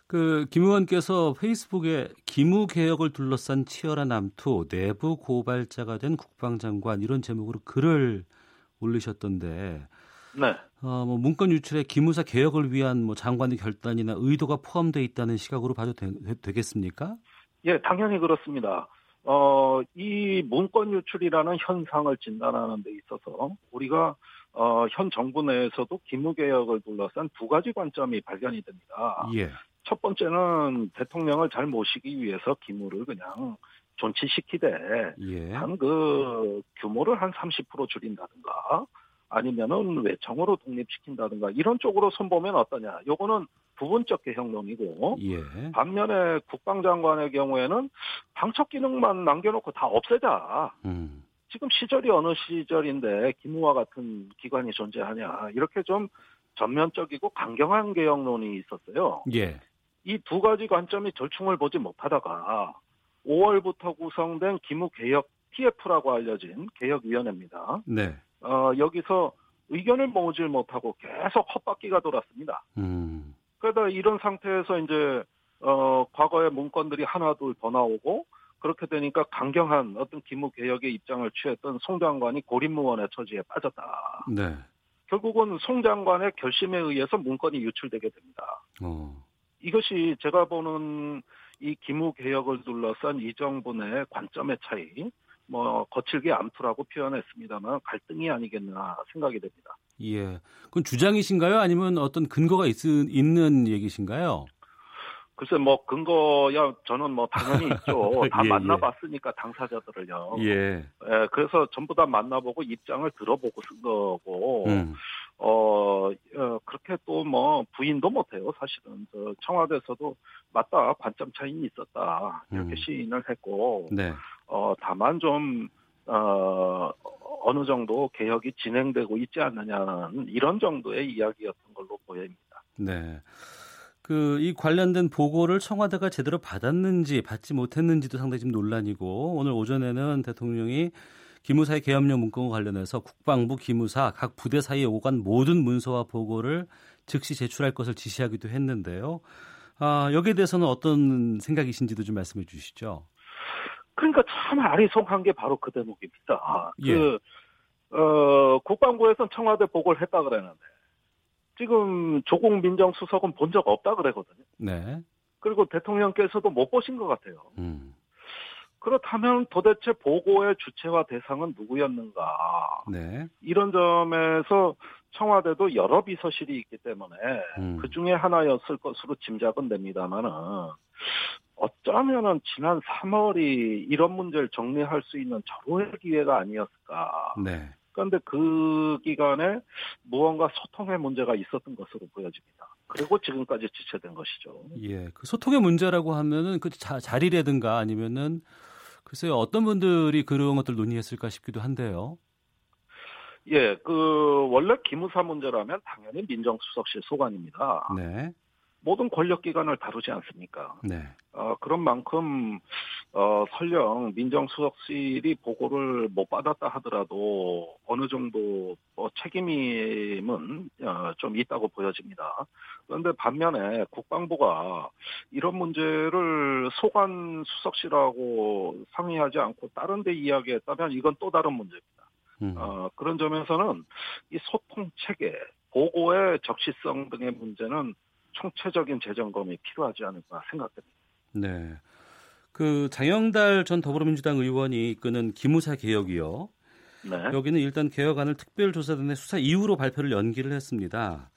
그 김 의원께서 페이스북에 기무 개혁을 둘러싼 치열한 남투 내부 고발자가 된 국방장관 이런 제목으로 글을 올리셨던데 네. 어, 뭐 문건 유출에 기무사 개혁을 위한 뭐 장관의 결단이나 의도가 포함되어 있다는 시각으로 봐도 되, 겠습니까 예, 당연히 그렇습니다. 어, 이 문건 유출이라는 현상을 진단하는 데 있어서 우리가 어, 현 정부 내에서도 기무개혁을 둘러싼 두 가지 관점이 발견이 됩니다. 예. 첫 번째는 대통령을 잘 모시기 위해서 기무를 그냥 존치시키되 예. 한그 규모를 한 30% 줄인다든가 아니면은 외청으로 독립시킨다든가 이런 쪽으로 손보면 어떠냐. 요거는 부분적 개혁론이고 예. 반면에 국방장관의 경우에는 방첩 기능만 남겨놓고 다 없애자. 음. 지금 시절이 어느 시절인데 기무와 같은 기관이 존재하냐 이렇게 좀 전면적이고 강경한 개혁론이 있었어요. 예. 이 두 가지 관점이 절충을 보지 못하다가 5월부터 구성된 기무 개혁 TF라고 알려진 개혁위원회입니다. 네. 어, 여기서 의견을 모으질 못하고 계속 헛바퀴가 돌았습니다. 음. 그러다 이런 상태에서 이제 어, 과거의 문건들이 하나둘 더 나오고 그렇게 되니까 강경한 어떤 기무 개혁의 입장을 취했던 송 장관이 고립무원의 처지에 빠졌다. 네. 결국은 송 장관의 결심에 의해서 문건이 유출되게 됩니다. 어. 이것이 제가 보는 이 기무 개혁을 둘러싼 이 정부 내 관점의 차이, 뭐 거칠게 암투라고 표현했습니다만 갈등이 아니겠나 생각이 됩니다. 예. 그건 주장이신가요? 아니면 어떤 근거가 있, 있는 얘기신가요? 글쎄 뭐 근거야 저는 뭐 당연히 있죠. 다 예, 만나봤으니까 당사자들을요. 예. 예, 그래서 전부 다 만나보고 입장을 들어보고 쓴 거고 음. 어, 어 그렇게 또 뭐 부인도 못해요. 사실은 저 청와대에서도 맞다 관점 차이는 있었다 이렇게 음. 시인을 했고 네. 어 다만 좀 어, 어느 정도 개혁이 진행되고 있지 않느냐는 이런 정도의 이야기였던 걸로 보입니다. 네. 그 이 관련된 보고를 청와대가 제대로 받았는지 받지 못했는지도 상당히 좀 논란이고 오늘 오전에는 대통령이 기무사의 계엄령 문건과 관련해서 국방부 기무사 각 부대 사이에 오간 모든 문서와 보고를 즉시 제출할 것을 지시하기도 했는데요. 아, 여기에 대해서는 어떤 생각이신지도 좀 말씀해 주시죠. 그러니까 참 아리송한 게 바로 그 대목입니다. 예. 그, 어, 국방부에서는 청와대 보고를 했다 그랬는데, 지금 조국 민정수석은 본 적 없다 그러거든요. 네. 그리고 대통령께서도 못 보신 것 같아요. 음. 그렇다면 도대체 보고의 주체와 대상은 누구였는가. 네. 이런 점에서 청와대도 여러 비서실이 있기 때문에 음. 그 중에 하나였을 것으로 짐작은 됩니다만은 어쩌면은 지난 3월이 이런 문제를 정리할 수 있는 절호의 기회가 아니었을까. 네. 그런데 그 기간에 무언가 소통의 문제가 있었던 것으로 보여집니다. 그리고 지금까지 지체된 것이죠. 예. 그 소통의 문제라고 하면은 그 자, 자리라든가 아니면은 글쎄요 어떤 분들이 그런 것들 논의했을까 싶기도 한데요. 예, 그 원래 기무사 문제라면 당연히 민정수석실 소관입니다. 네. 모든 권력기관을 다루지 않습니까? 네. 어, 그런 만큼, 어, 설령 민정수석실이 보고를 못 받았다 하더라도 어느 정도 뭐 책임임은 어, 좀 있다고 보여집니다. 그런데 반면에 국방부가 이런 문제를 소관 수석실하고 상의하지 않고 다른 데 이야기했다면 이건 또 다른 문제입니다. 음. 어, 그런 점에서는 이 소통 체계, 보고의 적시성 등의 문제는 총체적인 재점검이 필요하지 않을까 생각됩니다. 네. 그 장영달 전 더불어민주당 의원이 이끄는 기무사 개혁이요. 네. 여기는 일단 개혁안을 특별조사단의 수사 이후로 발표를 연기를 했습니다.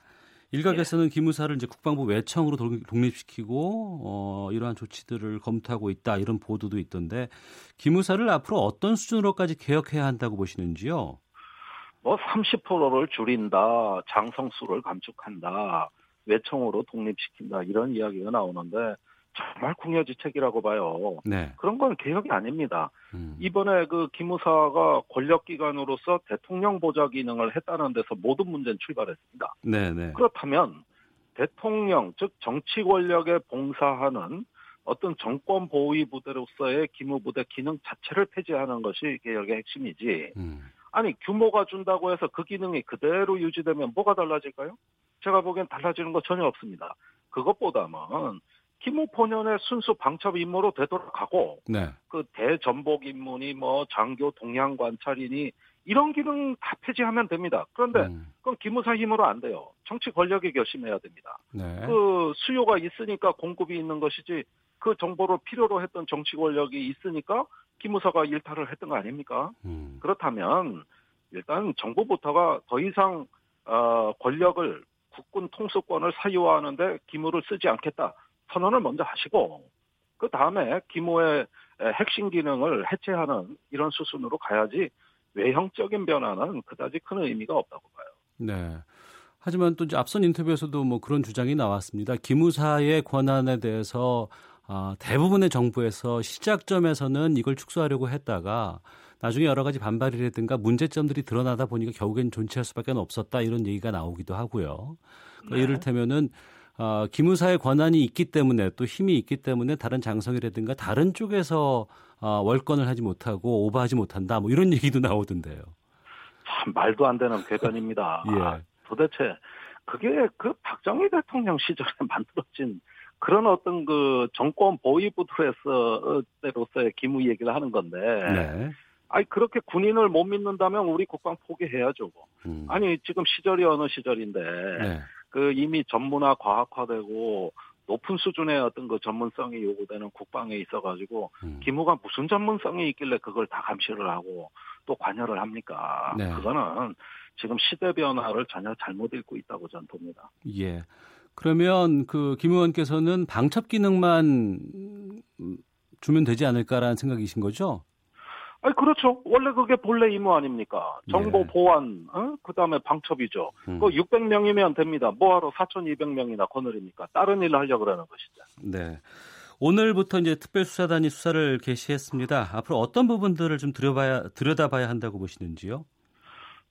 일각에서는 기무사를 이제 국방부 외청으로 독- 독립시키고 어, 이러한 조치들을 검토하고 있다 이런 보도도 있던데 기무사를 앞으로 어떤 수준으로까지 개혁해야 한다고 보시는지요? 뭐 30%를 줄인다, 장성수를 감축한다, 외청으로 독립시킨다 이런 이야기가 나오는데 정말 궁여지책이라고 봐요. 네. 그런 건 개혁이 아닙니다. 음. 이번에 그 기무사가 권력기관으로서 대통령 보좌 기능을 했다는 데서 모든 문제는 출발했습니다. 네, 네. 그렇다면 대통령 즉 정치 권력에 봉사하는 어떤 정권 보위 부대로서의 기무부대 기능 자체를 폐지하는 것이 개혁의 핵심이지. 음. 아니 규모가 준다고 해서 그 기능이 그대로 유지되면 뭐가 달라질까요? 제가 보기엔 달라지는 거 전혀 없습니다. 그것보다는 기무 본연의 순수 방첩 임무로 되돌아가고 네. 그 대전복 임무니 뭐 장교 동향 관찰이니 이런 기능 다 폐지하면 됩니다. 그런데 음, 그건 기무사 힘으로 안 돼요. 정치 권력이 결심해야 됩니다. 네. 그 수요가 있으니까 공급이 있는 것이지 그 정보를 필요로 했던 정치 권력이 있으니까 기무사가 일탈을 했던 거 아닙니까? 음, 그렇다면 일단 정부부터가 더 이상 어, 권력을 국군 통수권을 사유화하는데 기무를 쓰지 않겠다 선언을 먼저 하시고 그 다음에 기무의 에, 핵심 기능을 해체하는 이런 수순으로 가야지 외형적인 변화는 그다지 큰 의미가 없다고 봐요. 네. 하지만 또 이제 앞선 인터뷰에서도 뭐 그런 주장이 나왔습니다. 기무사의 권한에 대해서 아, 대부분의 정부에서 시작점에서는 이걸 축소하려고 했다가 나중에 여러 가지 반발이라든가 문제점들이 드러나다 보니까 결국엔 존치할 수밖에 없었다 이런 얘기가 나오기도 하고요. 그러니까 네. 이를테면은 어, 기무사의 권한이 있기 때문에 또 힘이 있기 때문에 다른 장성이라든가 다른 쪽에서 어, 월권을 하지 못하고 오버하지 못한다 뭐 이런 얘기도 나오던데요. 참 말도 안 되는 궤변입니다. 예. 아, 도대체 그게 그 박정희 대통령 시절에 만들어진 그런 어떤 그 정권 보위부들에서 때로서의 기무 얘기를 하는 건데, 네. 아니 그렇게 군인을 못 믿는다면 우리 국방 포기해야죠. 음. 아니 지금 시절이 어느 시절인데, 네. 그 이미 전문화 과학화되고 높은 수준의 어떤 그 전문성이 요구되는 국방에 있어가지고 음. 기무가 무슨 전문성이 있길래 그걸 다 감시를 하고 또 관여를 합니까? 네. 그거는 지금 시대 변화를 전혀 잘못 읽고 있다고 저는 봅니다. 예. 그러면 그 김 의원께서는 방첩 기능만 음, 주면 되지 않을까라는 생각이신 거죠? 아니 그렇죠. 원래 그게 본래 임무 아닙니까? 정보 예. 보안, 어? 그다음에 방첩이죠. 음. 그 600명이면 됩니다. 뭐하러 4,200명이나 거느립니까? 다른 일을 하려고 그러는 것이죠. 네. 오늘부터 이제 특별수사단이 수사를 개시했습니다. 앞으로 어떤 부분들을 좀 들여봐야 들여다봐야 한다고 보시는지요?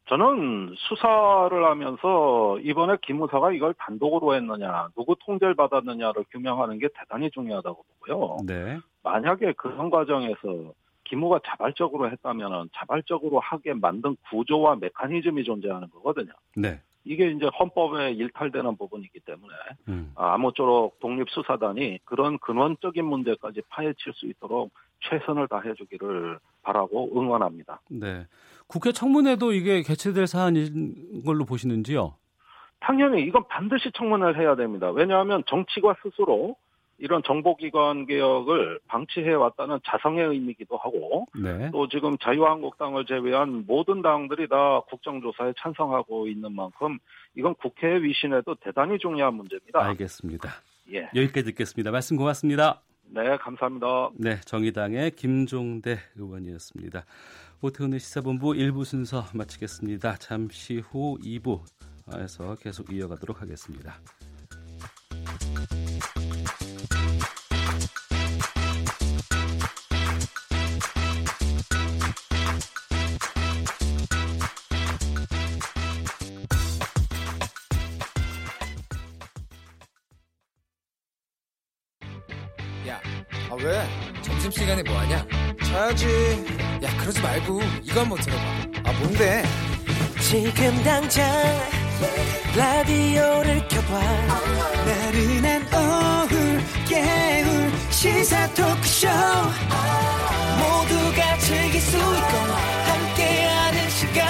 저는 수사를 하면서 이번에 기무사가 이걸 단독으로 했느냐, 누구 통제를 받았느냐를 규명하는 게 대단히 중요하다고 보고요. 네. 만약에 그런 과정에서 기무가 자발적으로 했다면 자발적으로 하게 만든 구조와 메커니즘이 존재하는 거거든요. 네. 이게 이제 헌법에 일탈되는 부분이기 때문에 음. 아, 아무쪼록 독립수사단이 그런 근원적인 문제까지 파헤칠 수 있도록 최선을 다해주기를 바라고 응원합니다. 네. 국회 청문회도 이게 개최될 사안인 걸로 보시는지요? 당연히 이건 반드시 청문을 해야 됩니다. 왜냐하면 정치가 스스로 이런 정보기관 개혁을 방치해 왔다는 자성의 의미이기도 하고 네. 또 지금 자유한국당을 제외한 모든 당들이 다 국정조사에 찬성하고 있는 만큼 이건 국회의 위신에도 대단히 중요한 문제입니다. 알겠습니다. 예. 여기까지 듣겠습니다. 말씀 고맙습니다. 네, 감사합니다. 네, 정의당의 김종대 의원이었습니다. 오태훈의 시사본부 1부 순서 마치겠습니다. 잠시 후 2부에서 계속 이어가도록 하겠습니다. 말고 이거 한번 들어봐. 아, 뭔데? 지금 당장 라디오를 켜봐 나른한 오후 깨울 시사 토크쇼 모두가 즐길 수 있고 함께하는 시간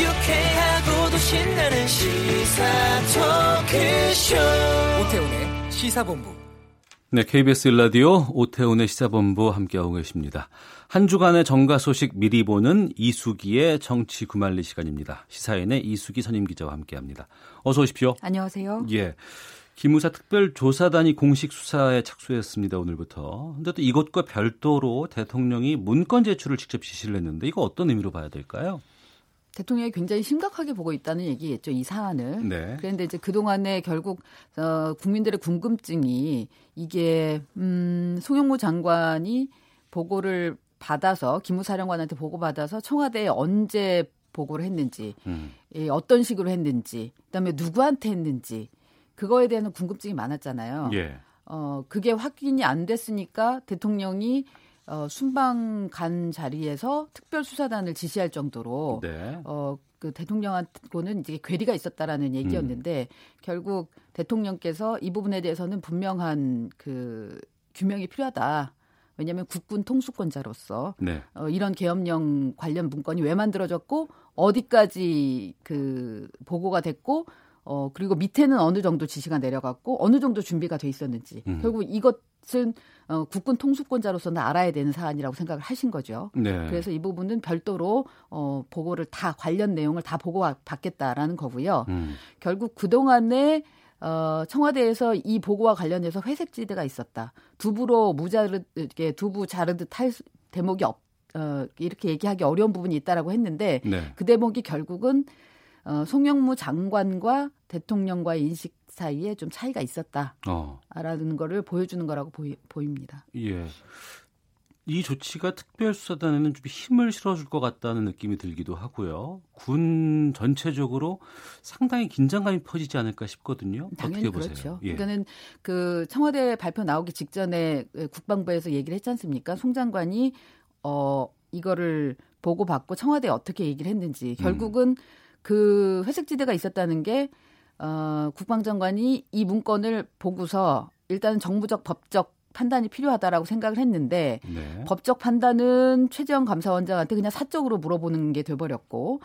유쾌하고도 신나는 시사 토크쇼 오태훈의 시사본부. 네, KBS 일라디오 오태훈의 시사본부 함께하고 계십니다. 한 주간의 정가 소식 미리 보는 이수기의 정치 구말리 시간입니다. 시사인의 이수기 선임 기자와 함께합니다. 어서 오십시오. 안녕하세요. 예. 기무사 특별조사단이 공식 수사에 착수했습니다. 오늘부터. 근데 또 이것과 별도로 대통령이 문건 제출을 직접 지시를 했는데 이거 어떤 의미로 봐야 될까요? 대통령이 굉장히 심각하게 보고 있다는 얘기겠죠, 이 사안을. 네. 그런데 이제 그 동안에 결국, 어, 국민들의 궁금증이 이게, 음, 송영무 장관이 보고를 받아서, 기무사령관한테 보고받아서 청와대에 언제 보고를 했는지, 음. 예, 어떤 식으로 했는지, 그 다음에 누구한테 했는지, 그거에 대한 궁금증이 많았잖아요. 예. 어, 그게 확인이 안 됐으니까 대통령이 어, 순방 간 자리에서 특별 수사단을 지시할 정도로 네. 어, 그 대통령하고는 이제 괴리가 있었다라는 얘기였는데 음. 결국 대통령께서 이 부분에 대해서는 분명한 그 규명이 필요하다. 왜냐하면 국군 통수권자로서 네. 어, 이런 계엄령 관련 문건이 왜 만들어졌고 어디까지 그 보고가 됐고 어 그리고 밑에는 어느 정도 지시가 내려갔고 어느 정도 준비가 돼 있었는지 음. 결국 이것은 어, 국군 통수권자로서는 알아야 되는 사안이라고 생각을 하신 거죠. 네. 그래서 이 부분은 별도로 어, 보고를 다 관련 내용을 다 보고 받겠다라는 거고요. 음. 결국 그 동안에 어, 청와대에서 이 보고와 관련해서 회색지대가 있었다. 두부로 무자르, 이렇게 두부 자르듯 할 대목이 없, 어, 이렇게 얘기하기 어려운 부분이 있다라고 했는데 네. 그 대목이 결국은 어, 송영무 장관과 대통령과의 인식 사이에 좀 차이가 있었다라는 어. 거를 보여주는 거라고 보이, 보입니다. 예. 이 조치가 특별수사단에는 좀 힘을 실어줄 것 같다는 느낌이 들기도 하고요. 군 전체적으로 상당히 긴장감이 퍼지지 않을까 싶거든요. 당연히 어떻게 보세요? 그렇죠. 예. 그러니까는 그 청와대 발표 나오기 직전에 국방부에서 얘기를 했지 않습니까? 송 장관이 어 이거를 보고 받고 청와대에 어떻게 얘기를 했는지 결국은 음. 그 회색지대가 있었다는 게 어, 국방장관이 이 문건을 보고서 일단은 정부적 법적 판단이 필요하다라고 생각을 했는데 네. 법적 판단은 최재형 감사원장한테 그냥 사적으로 물어보는 게 돼버렸고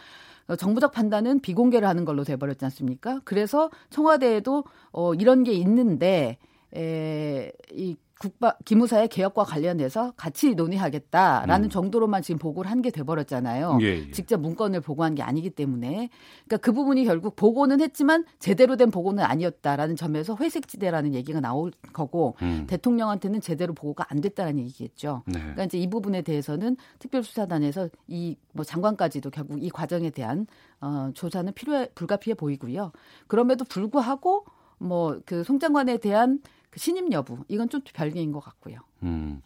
어, 정부적 판단은 비공개를 하는 걸로 돼버렸지 않습니까? 그래서 청와대에도 어, 이런 게 있는데 에, 이 국방 기무사의 개혁과 관련해서 같이 논의하겠다라는 음. 정도로만 지금 보고를 한 게 돼버렸잖아요. 예, 예. 직접 문건을 보고한 게 아니기 때문에 그러니까 그 부분이 결국 보고는 했지만 제대로 된 보고는 아니었다라는 점에서 회색지대라는 얘기가 나올 거고 음. 대통령한테는 제대로 보고가 안 됐다라는 얘기겠죠. 네. 그러니까 이제 이 부분에 대해서는 특별수사단에서 이 뭐 장관까지도 결국 이 과정에 대한 어, 조사는 필요해 불가피해 보이고요. 그럼에도 불구하고 뭐 그 송 장관에 대한 그 신임 여부 이건 좀 별개인 것 같고요. 음.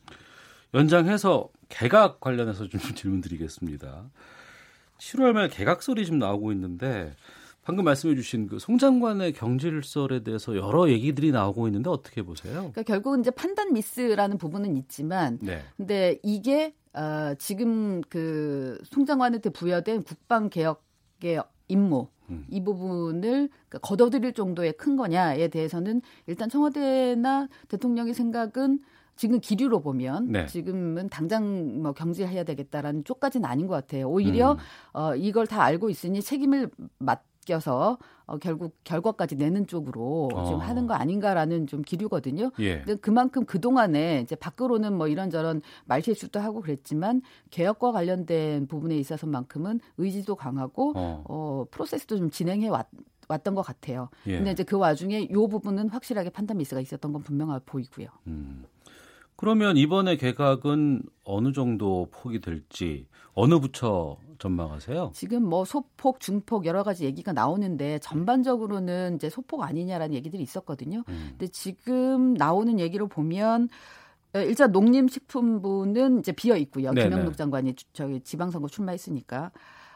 연장해서 개각 관련해서 좀 질문드리겠습니다. 7월 말 개각설이 좀 나오고 있는데 방금 말씀해주신 그 송 장관의 경질설에 대해서 여러 얘기들이 나오고 있는데 어떻게 보세요? 그러니까 결국은 이제 판단 미스라는 부분은 있지만, 네. 근데 이게 어, 지금 그 송 장관한테 부여된 국방 개혁의 임무 음. 이 부분을 그러니까 걷어들일 정도의 큰 거냐에 대해서는 일단 청와대나 대통령의 생각은 지금 기류로 보면 네. 지금은 당장 뭐 경질해야 되겠다라는 쪽까지는 아닌 것 같아요. 오히려 음. 어, 이걸 다 알고 있으니 책임을 맡 껴서 어, 결국 결과까지 내는 쪽으로 어. 지금 하는 거 아닌가라는 좀 기류거든요. 예. 근데 그만큼 그 동안에 이제 밖으로는 뭐 이런저런 말실수도 하고 그랬지만 개혁과 관련된 부분에 있어서만큼은 의지도 강하고 어, 어 프로세스도 좀 진행해 왔. 왔던 것 같아요. 예. 근데 이제 그 와중에 이 부분은 확실하게 판단 미스가 있었던 건 분명해 보이고요. 음. 그러면 이번에 개각은 어느 정도 폭이 될지 어느 부처 전망하세요? 지금 뭐 소폭, 중폭 여러 가지 얘기가 나오는데 전반적으로는 이제 소폭 아니냐라는 얘기들이 있었거든요. 음. 근데 지금 나오는 얘기로 보면 일단 농림식품부는 이제 비어 있고요. 네네. 김영록 장관이 저기 지방선거 출마했으니까.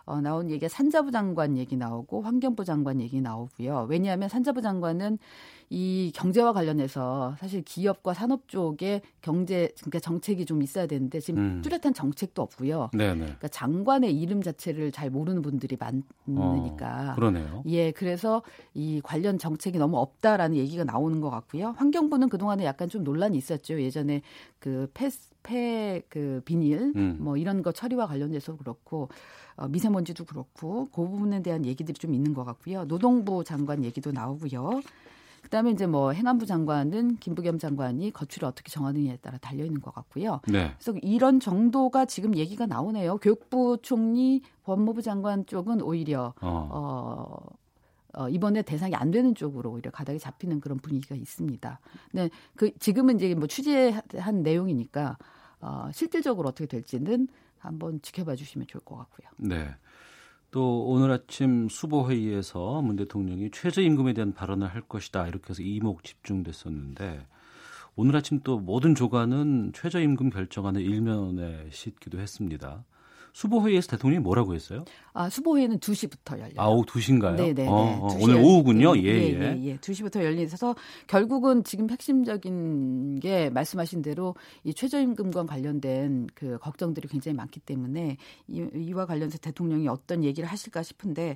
어, 나온 얘기가 산자부 장관 얘기 나오고 환경부 장관 얘기 나오고요. 왜냐하면 산자부 장관은 이 경제와 관련해서 사실 기업과 산업 쪽에 경제 그러니까 정책이 좀 있어야 되는데 지금 음. 뚜렷한 정책도 없고요. 네네. 그러니까 장관의 이름 자체를 잘 모르는 분들이 많으니까. 어, 그러네요. 예, 그래서 이 관련 정책이 너무 없다라는 얘기가 나오는 것 같고요. 환경부는 그 동안에 약간 좀 논란이 있었죠. 예전에 그 패스 폐 그 비닐 음. 뭐 이런 거 처리와 관련돼서 그렇고 어, 미세먼지도 그렇고 그 부분에 대한 얘기들이 좀 있는 것 같고요. 노동부 장관 얘기도 나오고요. 그다음에 이제 뭐 행안부 장관은 김부겸 장관이 거취를 어떻게 정하느냐에 따라 달려 있는 것 같고요. 네. 그래서 이런 정도가 지금 얘기가 나오네요. 교육부 총리, 법무부 장관 쪽은 오히려 어, 어 어, 이번에 대상이 안 되는 쪽으로 오히려 가닥이 잡히는 그런 분위기가 있습니다. 네, 그 지금은 이제 뭐 취재한 내용이니까 어, 실질적으로 어떻게 될지는 한번 지켜봐 주시면 좋을 것 같고요. 네. 또 오늘 아침 수보 회의에서 문 대통령이 최저임금에 대한 발언을 할 것이다 이렇게 해서 이목 집중됐었는데 오늘 아침 또 모든 조간은 최저임금 결정안을 일면에 싣기도 했습니다. 수보회의에서 대통령이 뭐라고 했어요? 아, 수보회는 2시부터 열려요. 아, 오후 2시인가요? 네네. 어, 어, 오늘 오후군요. 예, 예. 예, 예. 2시부터 열리서 결국은 지금 핵심적인 게 말씀하신 대로 이 최저임금과 관련된 그 걱정들이 굉장히 많기 때문에 이, 이와 관련해서 대통령이 어떤 얘기를 하실까 싶은데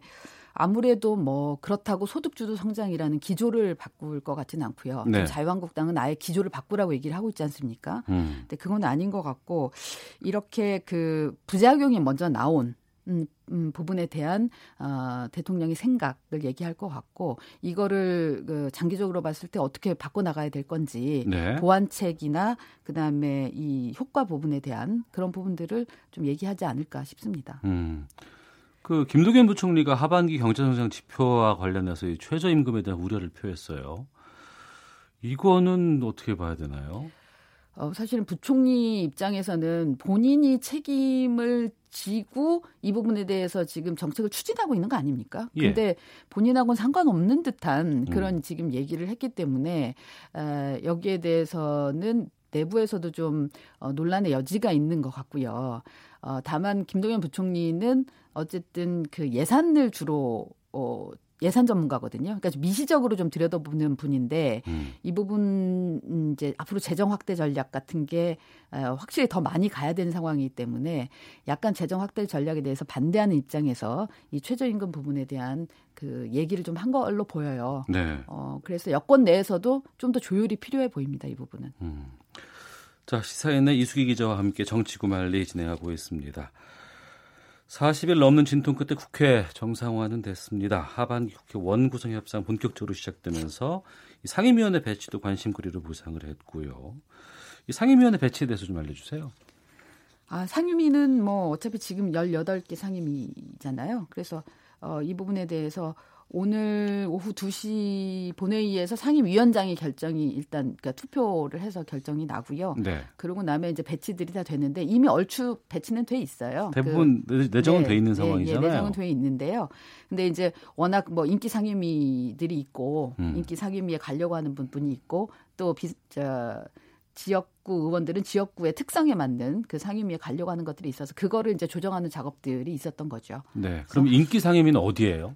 아무래도 뭐 그렇다고 소득주도 성장이라는 기조를 바꿀 것 같지는 않고요. 네. 자유한국당은 아예 기조를 바꾸라고 얘기를 하고 있지 않습니까? 음. 근데 그건 아닌 것 같고 이렇게 그 부작용이 먼저 나온 음, 음, 부분에 대한 어, 대통령의 생각을 얘기할 것 같고 이거를 그 장기적으로 봤을 때 어떻게 바꿔 나가야 될 건지 네. 보완책이나 그 다음에 이 효과 부분에 대한 그런 부분들을 좀 얘기하지 않을까 싶습니다. 음. 그 김동연 부총리가 하반기 경제성장 지표와 관련해서 이 최저임금에 대한 우려를 표했어요. 이거는 어떻게 봐야 되나요? 어, 사실은 부총리 입장에서는 본인이 책임을 지고 이 부분에 대해서 지금 정책을 추진하고 있는 거 아닙니까? 예. 근데 본인하고는 상관없는 듯한 그런 음. 지금 얘기를 했기 때문에 에, 여기에 대해서는 내부에서도 좀 어, 논란의 여지가 있는 것 같고요. 어, 다만 김동연 부총리는 어쨌든 그 예산을 주로 어, 예산 전문가거든요. 그러니까 좀 미시적으로 좀 들여다보는 분인데 음. 이 부분 음, 이제 앞으로 재정 확대 전략 같은 게 어, 확실히 더 많이 가야 되는 상황이기 때문에 약간 재정 확대 전략에 대해서 반대하는 입장에서 이 최저임금 부분에 대한 그 얘기를 좀 한 걸로 보여요. 네. 어, 그래서 여권 내에서도 좀 더 조율이 필요해 보입니다. 이 부분은. 음. 자, 시사인의 이수기 기자와 함께 정치구말리 진행하고 있습니다. 40일 넘는 진통 끝에 국회 정상화는 됐습니다. 하반기 국회 원구성 협상 본격적으로 시작되면서 이 상임위원회 배치도 관심거리로 부상을 했고요. 이 상임위원회 배치에 대해서 좀 알려주세요. 아, 상임위는 뭐 어차피 지금 18개 상임위잖아요. 그래서 어, 이 부분에 대해서 오늘 오후 2시 본회의에서 상임위원장의 결정이 일단 그러니까 투표를 해서 결정이 나고요. 네. 그러고 나면 이제 배치들이 다 됐는데 이미 얼추 배치는 돼 있어요. 대부분 내- 내정은 돼 있는 상황이잖아요. 예, 내정은 돼 있는데요. 근데 이제 워낙 뭐 인기 상임위들이 있고 음. 인기 상임위에 가려고 하는 분- 분이 있고 또 비, 저, 지역구 의원들은 지역구의 특성에 맞는 그 상임위에 가려고 하는 것들이 있어서 그거를 이제 조정하는 작업들이 있었던 거죠. 네. 그럼 인기 상임위는 어디예요?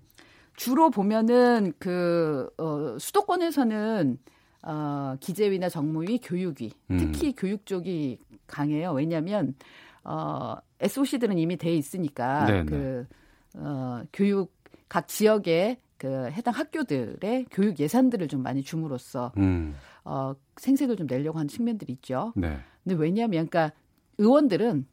주로 보면은 그 어, 수도권에서는 어, 기재위나 정무위, 교육위, 음. 특히 교육 쪽이 강해요. 왜냐하면 어, SOC들은 이미 돼 있으니까 네네. 그 어, 교육 각 지역의 그 해당 학교들의 교육 예산들을 좀 많이 줌으로써 음. 어, 생색을 좀 내려고 하는 측면들이 있죠. 네. 근데 왜냐하면 그러니까 의원들은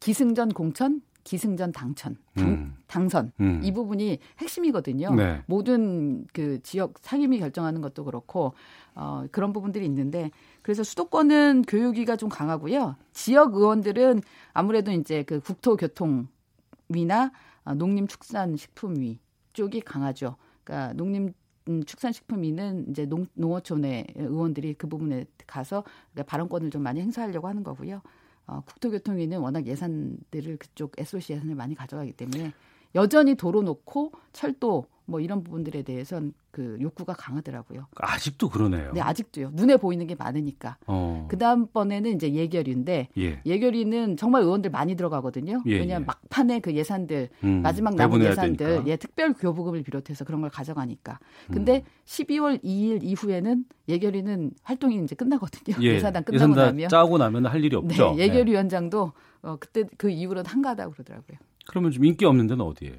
기승전 공천, 기승전 당천, 당, 음. 당선 음. 이 부분이 핵심이거든요. 네. 모든 그 지역 상임위 결정하는 것도 그렇고 어, 그런 부분들이 있는데 그래서 수도권은 교육위가 좀 강하고요. 지역 의원들은 아무래도 이제 그 국토교통위나 어, 농림축산식품위 쪽이 강하죠. 그러니까 농림 음, 축산식품위는 이제 농, 농어촌의 의원들이 그 부분에 가서 그러니까 발언권을 좀 많이 행사하려고 하는 거고요. 어, 국토교통위는 워낙 예산들을 그쪽 SOC 예산을 많이 가져가기 때문에 여전히 도로 놓고 철도 뭐 이런 부분들에 대해서는 그 욕구가 강하더라고요. 아직도 그러네요. 네, 아직도요. 눈에 보이는 게 많으니까. 어. 그 다음번에는 이제 예결위인데 예. 예결위는 정말 의원들 많이 들어가거든요. 예, 왜냐하면 예. 막판에 그 예산들 음, 마지막 남은 예산들 되니까. 예 특별 교부금을 비롯해서 그런 걸 가져가니까. 근데 음. 12월 2일 이후에는 예결위는 활동이 이제 끝나거든요. 예. 예산안 끝나고 나면 짜고 나면 할 일이 없죠. 네, 예결위원장도 어, 그때 그 이후로는 한가하다 고 그러더라고요. 그러면 좀 인기 없는 데는 어디예요?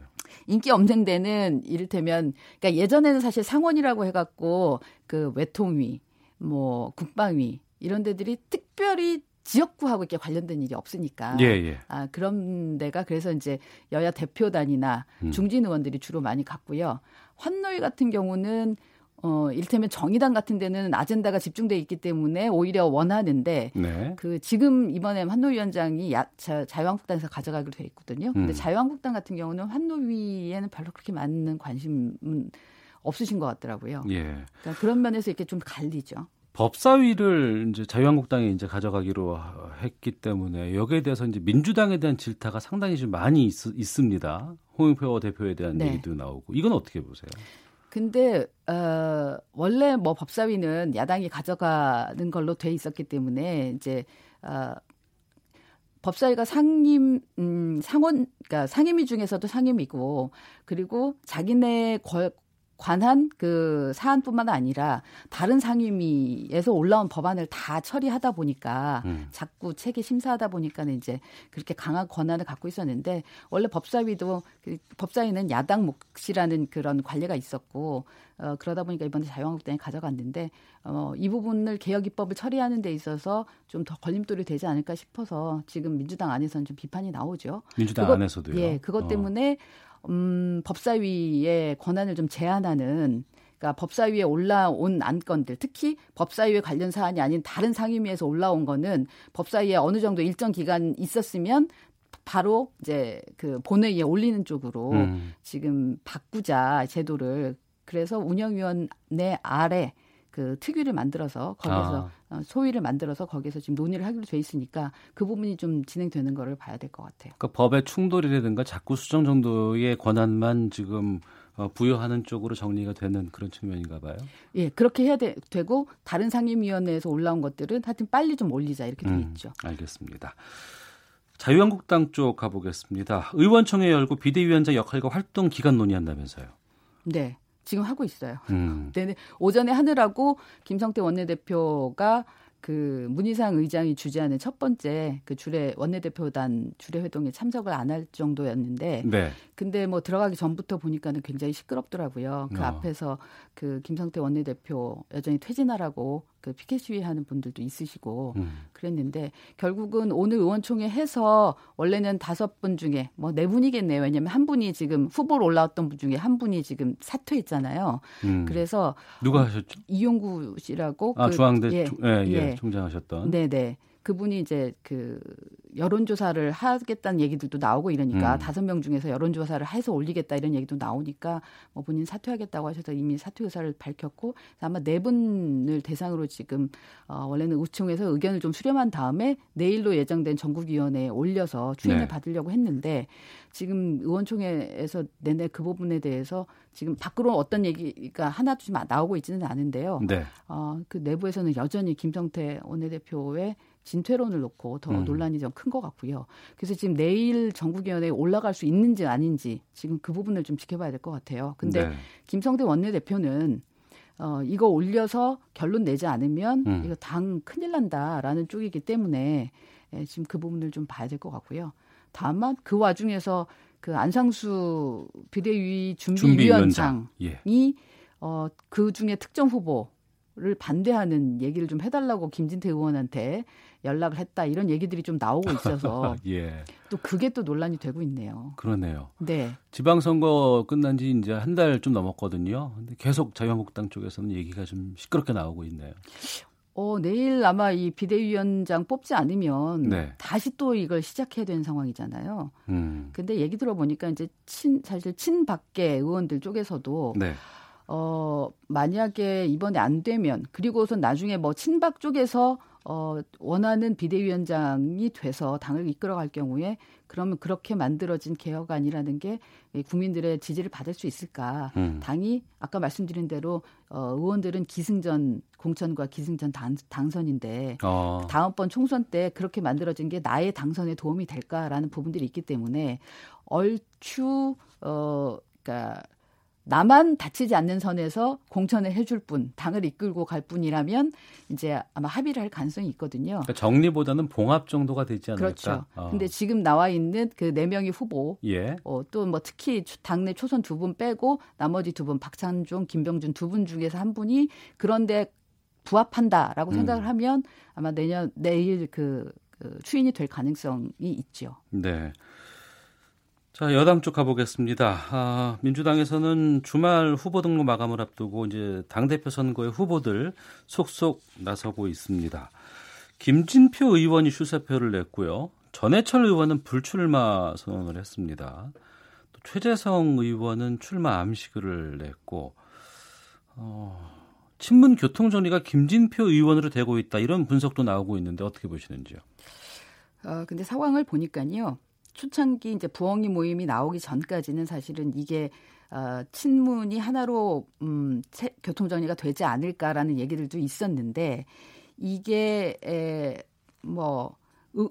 인기 없는 데는 이를테면 그러니까 예전에는 사실 상원이라고 해갖고 그 외통위, 뭐 국방위 이런 데들이 특별히 지역구하고 이렇게 관련된 일이 없으니까 예, 예. 아 그런 데가 그래서 이제 여야 대표단이나 음. 중진 의원들이 주로 많이 갔고요. 환노위 같은 경우는 어 이를테면 정의당 같은 데는 아젠다가 집중돼 있기 때문에 오히려 원하는데 네. 그 지금 이번에 환노위원장이 야, 자, 자유한국당에서 가져가기로 돼 있거든요. 근데 음. 자유한국당 같은 경우는 환노위에는 별로 그렇게 많은 관심은 없으신 것 같더라고요. 예. 그러니까 그런 면에서 이렇게 좀 갈리죠. 법사위를 이제 자유한국당이 이제 가져가기로 했기 때문에 여기에 대해서 이제 민주당에 대한 질타가 상당히 좀 많이 있, 습니다 홍영표 대표에 대한 네. 얘기도 나오고 이건 어떻게 보세요? 근데 어 원래 뭐 법사위는 야당이 가져가는 걸로 돼 있었기 때문에 이제 어 법사위가 상임 음 상원 그러니까 상임위 중에서도 상임이고 그리고 자기네 거, 관한 그 사안뿐만 아니라 다른 상임위에서 올라온 법안을 다 처리하다 보니까 음. 자꾸 체계 심사하다 보니까는 이제 그렇게 강한 권한을 갖고 있었는데 원래 법사위도 그 법사위는 야당 몫이라는 그런 관례가 있었고 어 그러다 보니까 이번에 자유한국당이 가져갔는데 어 이 부분을 개혁 입법을 처리하는 데 있어서 좀 더 걸림돌이 되지 않을까 싶어서 지금 민주당 안에서는 좀 비판이 나오죠. 민주당 그것, 안에서도요. 예, 그것 어. 때문에 어. 음, 법사위의 권한을 좀 제한하는 그러니까 법사위에 올라온 안건들, 특히 법사위에 관련 사안이 아닌 다른 상임위에서 올라온 거는 법사위에 어느 정도 일정 기간 있었으면 바로 이제 그 본회의에 올리는 쪽으로 음. 지금 바꾸자 제도를 그래서 운영위원회 아래 그 특위를 만들어서 거기서 아. 어, 소위를 만들어서 거기서 지금 논의를 하기로 돼 있으니까 그 부분이 좀 진행되는 거를 봐야 될 것 같아요. 그러니까 법의 충돌이라든가 자꾸 수정 정도의 권한만 지금 어, 부여하는 쪽으로 정리가 되는 그런 측면인가 봐요. 예, 그렇게 해야 되, 고 다른 상임위원회에서 올라온 것들은 하여튼 빨리 좀 올리자 이렇게 돼 음, 있죠. 알겠습니다. 자유한국당 쪽 가보겠습니다. 의원총회 열고 비대위원장 역할과 활동 기간 논의한다면서요. 네. 지금 하고 있어요. 음. 네, 오전에 하느라고 김성태 원내대표가 그 문희상 의장이 주재하는 첫 번째 그 주례 원내대표단 주례 회동에 참석을 안 할 정도였는데 네. 근데 뭐 들어가기 전부터 보니까는 굉장히 시끄럽더라고요. 그 어. 앞에서 그 김성태 원내대표 여전히 퇴진하라고 그 피켓 시위하는 분들도 있으시고 음. 그랬는데 결국은 오늘 의원총회 해서 원래는 다섯 분 중에 뭐 네 분이겠네요. 왜냐하면 한 분이 지금 후보로 올라왔던 분 중에 한 분이 지금 사퇴했잖아요. 음. 그래서 누가 하셨죠? 이용구 씨라고 아 그, 중앙대 예, 예, 예, 예. 총장하셨던 네네 그분이 이제 그 여론조사를 하겠다는 얘기들도 나오고 이러니까 음. 다섯 음. 명 중에서 여론조사를 해서 올리겠다 이런 얘기도 나오니까 뭐 본인 사퇴하겠다고 하셔서 이미 사퇴 의사를 밝혔고 아마 네 분을 대상으로 지금 어 원래는 우총에서 의견을 좀 수렴한 다음에 내일로 예정된 전국위원회에 올려서 추인을 네. 받으려고 했는데 지금 의원총회에서 내내 그 부분에 대해서 지금 밖으로 어떤 얘기가 하나도 좀 나오고 있지는 않은데요. 네. 어 그 내부에서는 여전히 김성태 원내대표의 진퇴론을 놓고 더 음. 논란이 좀 큰 것 같고요. 그래서 지금 내일 전국위원회에 올라갈 수 있는지 아닌지 지금 그 부분을 좀 지켜봐야 될 것 같아요. 근데 네. 김성대 원내대표는 어, 이거 올려서 결론 내지 않으면 음. 이거 당 큰일 난다라는 쪽이기 때문에 예, 지금 그 부분을 좀 봐야 될 것 같고요. 다만 그 와중에서 그 안상수 비대위 준비위원장이 준비 예. 어, 그 중에 특정 후보 를 반대하는 얘기를 좀 해달라고 김진태 의원한테 연락을 했다 이런 얘기들이 좀 나오고 있어서 예. 또 그게 또 논란이 되고 있네요. 그러네요. 네. 지방선거 끝난 지 이제 한 달 좀 넘었거든요. 근데 계속 자유한국당 쪽에서는 얘기가 좀 시끄럽게 나오고 있네요. 어, 내일 아마 이 비대위원장 뽑지 않으면 네. 다시 또 이걸 시작해야 되는 상황이잖아요. 음. 근데 얘기 들어보니까 이제 친, 사실 친밖에 의원들 쪽에서도 네. 어, 만약에 이번에 안 되면 그리고서 나중에 뭐 친박 쪽에서 어, 원하는 비대위원장이 돼서 당을 이끌어갈 경우에 그러면 그렇게 만들어진 개혁안이라는 게 국민들의 지지를 받을 수 있을까? 음. 당이 아까 말씀드린 대로 어, 의원들은 기승전 공천과 기승전 당, 당선인데 어. 다음번 총선 때 그렇게 만들어진 게 나의 당선에 도움이 될까라는 부분들이 있기 때문에 얼추 어, 그러니까 나만 다치지 않는 선에서 공천을 해줄 뿐, 당을 이끌고 갈 뿐이라면 이제 아마 합의를 할 가능성이 있거든요. 그러니까 정리보다는 봉합 정도가 되지 않을까. 그렇죠. 어. 근데 지금 나와 있는 그 네 명의 후보, 예. 어, 또 뭐 특히 당내 초선 두 분 빼고 나머지 두 분, 박찬종, 김병준 두 분 중에서 한 분이 그런데 부합한다라고 음. 생각을 하면 아마 내년 내일 그, 그 추인이 될 가능성이 있죠. 네. 자, 여당 쪽 가보겠습니다. 아, 민주당에서는 주말 후보 등록 마감을 앞두고 이제 당대표 선거의 후보들 속속 나서고 있습니다. 김진표 의원이 출사표를 냈고요. 전해철 의원은 불출마 선언을 했습니다. 또 최재성 의원은 출마 암시글을 냈고, 어, 친문 교통정리가 김진표 의원으로 되고 있다 이런 분석도 나오고 있는데 어떻게 보시는지요? 어, 근데 상황을 보니까요. 초창기 이제 부엉이 모임이 나오기 전까지는 사실은 이게 어, 친문이 하나로 음, 체, 교통 정리가 되지 않을까라는 얘기들도 있었는데 이게 에, 뭐 의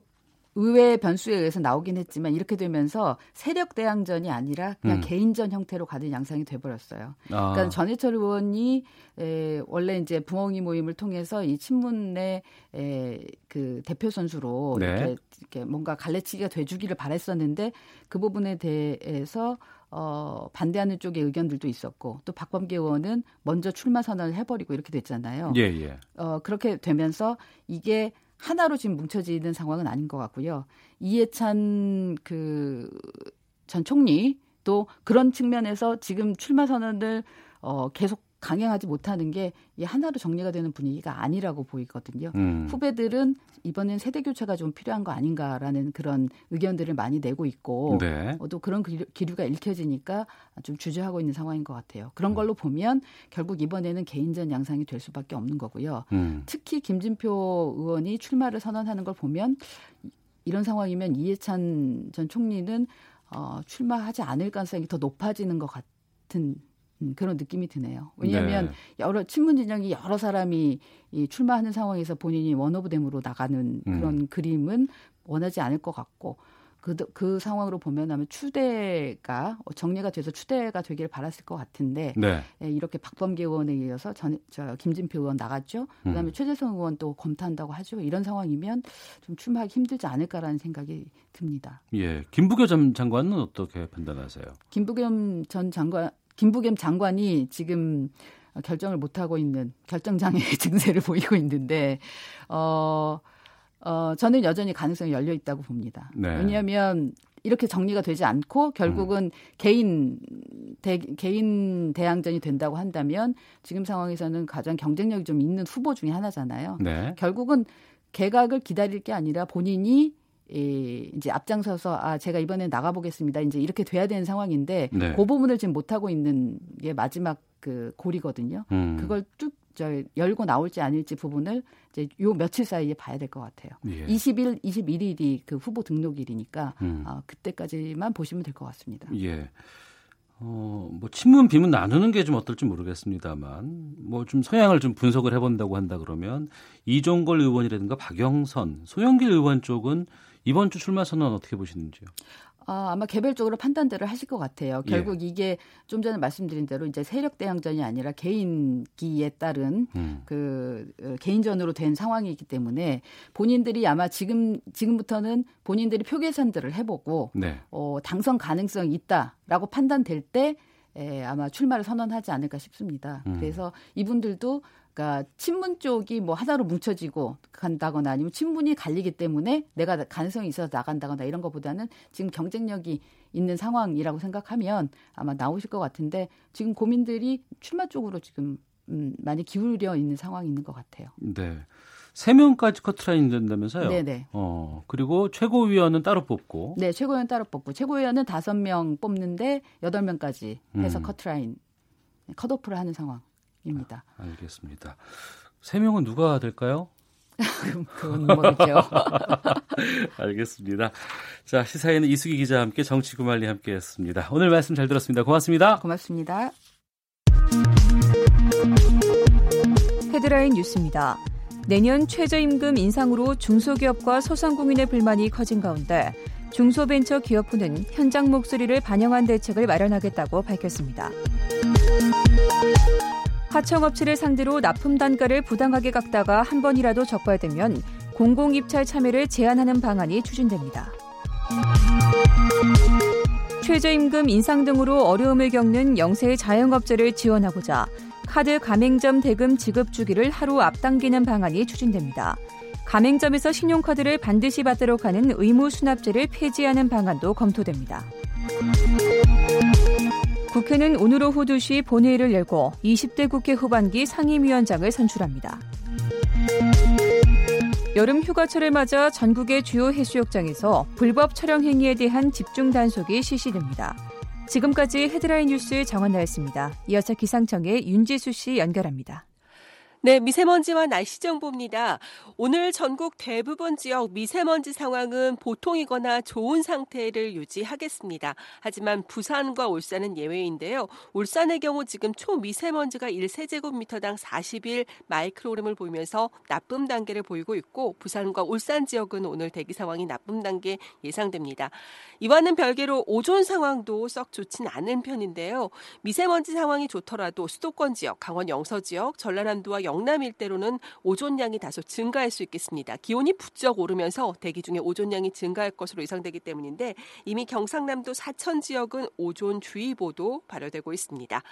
회 변수에 의해서 나오긴 했지만 이렇게 되면서 세력 대항전이 아니라 그냥 음. 개인전 형태로 가는 양상이 돼버렸어요. 아. 그러니까 전해철 의원이 에, 원래 이제 부엉이 모임을 통해서 이 친문의 에, 그 대표 선수로 네. 이렇게, 이렇게 뭔가 갈래치기가 돼주기를 바랬었는데 그 부분에 대해서 어, 반대하는 쪽의 의견들도 있었고 또 박범계 의원은 먼저 출마 선언을 해버리고 이렇게 됐잖아요. 예, 예. 어, 그렇게 되면서 이게 하나로 지금 뭉쳐지는 상황은 아닌 것 같고요. 이해찬 그 전 총리 또 그런 측면에서 지금 출마 선언을 어 계속 강행하지 못하는 게 이 하나로 정리가 되는 분위기가 아니라고 보이거든요. 음. 후배들은 이번엔 세대 교체가 좀 필요한 거 아닌가라는 그런 의견들을 많이 내고 있고 네. 어, 또 그런 기류가 읽혀지니까 좀 주저하고 있는 상황인 것 같아요. 그런 음. 걸로 보면 결국 이번에는 개인전 양상이 될 수밖에 없는 거고요. 음. 특히 김진표 의원이 출마를 선언하는 걸 보면 이런 상황이면 이해찬 전 총리는 어, 출마하지 않을 가능성이 더 높아지는 것 같은 음, 그런 느낌이 드네요. 왜냐하면 네. 여러 친문 진영이 여러 사람이 이 출마하는 상황에서 본인이 원오브댐으로 나가는 음. 그런 음. 그림은 원하지 않을 것 같고 그, 그 상황으로 보면 아마 추대가 정리가 돼서 추대가 되기를 바랐을 것 같은데 네. 예, 이렇게 박범계 의원에 이어서 전, 저 김진표 의원 나갔죠. 그다음에 음. 최재성 의원 또 검토한다고 하죠. 이런 상황이면 좀 출마하기 힘들지 않을까라는 생각이 듭니다. 예, 김부겸 전 장관은 어떻게 판단하세요? 김부겸 전 장관 김부겸 장관이 지금 결정을 못 하고 있는 결정장애 증세를 보이고 있는데 어, 어 저는 여전히 가능성이 열려 있다고 봅니다. 네. 왜냐하면 이렇게 정리가 되지 않고 결국은 음. 개인 대, 개인 대항전이 된다고 한다면 지금 상황에서는 가장 경쟁력이 좀 있는 후보 중에 하나잖아요. 네. 결국은 개각을 기다릴 게 아니라 본인이 이 이제 앞장서서 아 제가 이번에 나가보겠습니다. 이제 이렇게 돼야 되는 상황인데 네. 그 부분을 지금 못 하고 있는 게 마지막 그 골이거든요. 음. 그걸 쭉 저 열고 나올지 아닐지 부분을 이제 요 며칠 사이에 봐야 될 것 같아요. 예. 20일, 21일이 그 후보 등록일이니까 음. 아, 그때까지만 보시면 될 것 같습니다. 예. 어, 뭐 친문 비문 나누는 게 좀 어떨지 모르겠습니다만 뭐 좀 성향을 좀 분석을 해본다고 한다 그러면 이종걸 의원이라든가 박영선, 소영길 의원 쪽은 이번 주 출마 선언 어떻게 보시는지요? 아, 아마 개별적으로 판단들을 하실 것 같아요. 결국 예. 이게 좀 전에 말씀드린 대로 이제 세력 대항전이 아니라 개인기에 따른 음. 그 어, 개인전으로 된 상황이기 때문에 본인들이 아마 지금 지금부터는 본인들이 표 계산들을 해보고 네. 어, 당선 가능성이 있다라고 판단될 때 에, 아마 출마를 선언하지 않을까 싶습니다. 음. 그래서 이분들도 그러니까 친문 쪽이 뭐 하나로 뭉쳐지고 간다거나 아니면 친문이 갈리기 때문에 내가 가능성이 있어서 나간다거나 이런 것보다는 지금 경쟁력이 있는 상황이라고 생각하면 아마 나오실 것 같은데 지금 고민들이 출마 쪽으로 지금 음, 많이 기울여 있는 상황이 있는 것 같아요. 네. 세 명까지 커트라인 된다면서요? 네네. 어 그리고 최고위원은 따로 뽑고. 네, 최고위원 따로 뽑고 최고위원은 다섯 명 뽑는데 여덟 명까지 해서 음. 커트라인 컷오프를 하는 상황. 입니다. 아, 알겠습니다. 세 명은 누가 될까요? 그건 모르죠. 알겠습니다. 자, 시사에는 이수기 기자와 함께 정치구말리 함께 했습니다. 오늘 말씀 잘 들었습니다. 고맙습니다. 고맙습니다. 헤드라인 뉴스입니다. 내년 최저임금 인상으로 중소기업과 소상공인의 불만이 커진 가운데 중소벤처기업부는 현장 목소리를 반영한 대책을 마련하겠다고 밝혔습니다. 하청업체를 상대로 납품 단가를 부당하게 깎다가 한 번이라도 적발되면 공공입찰 참여를 제한하는 방안이 추진됩니다. 최저임금 인상 등으로 어려움을 겪는 영세 자영업자를 지원하고자 카드 가맹점 대금 지급 주기를 하루 앞당기는 방안이 추진됩니다. 가맹점에서 신용카드를 반드시 받도록 하는 의무 수납제를 폐지하는 방안도 검토됩니다. 국회는 오늘 오후 2시 본회의를 열고 20대 국회 후반기 상임위원장을 선출합니다. 여름 휴가철을 맞아 전국의 주요 해수욕장에서 불법 촬영 행위에 대한 집중 단속이 실시됩니다. 지금까지 헤드라인 뉴스 정원 나였습니다. 이어서 기상청의 윤지수 씨 연결합니다. 네, 미세먼지와 날씨 정보입니다. 오늘 전국 대부분 지역 미세먼지 상황은 보통이거나 좋은 상태를 유지하겠습니다. 하지만 부산과 울산은 예외인데요. 울산의 경우 지금 초미세먼지가 1세제곱미터당 41 마이크로그램을 보이면서 나쁨 단계를 보이고 있고 부산과 울산 지역은 오늘 대기 상황이 나쁨 단계 예상됩니다. 이와는 별개로 오존 상황도 썩 좋진 않은 편인데요. 미세먼지 상황이 좋더라도 수도권 지역, 강원 영서 지역, 전라남도와 영남 일대로는 오존량이 다소 증가할 수 있겠습니다. 기온이 부쩍 오르면서 대기 중에 오존량이 증가할 것으로 예상되기 때문인데 이미 경상남도 사천 지역은 오존 주의보도 발효되고 있습니다.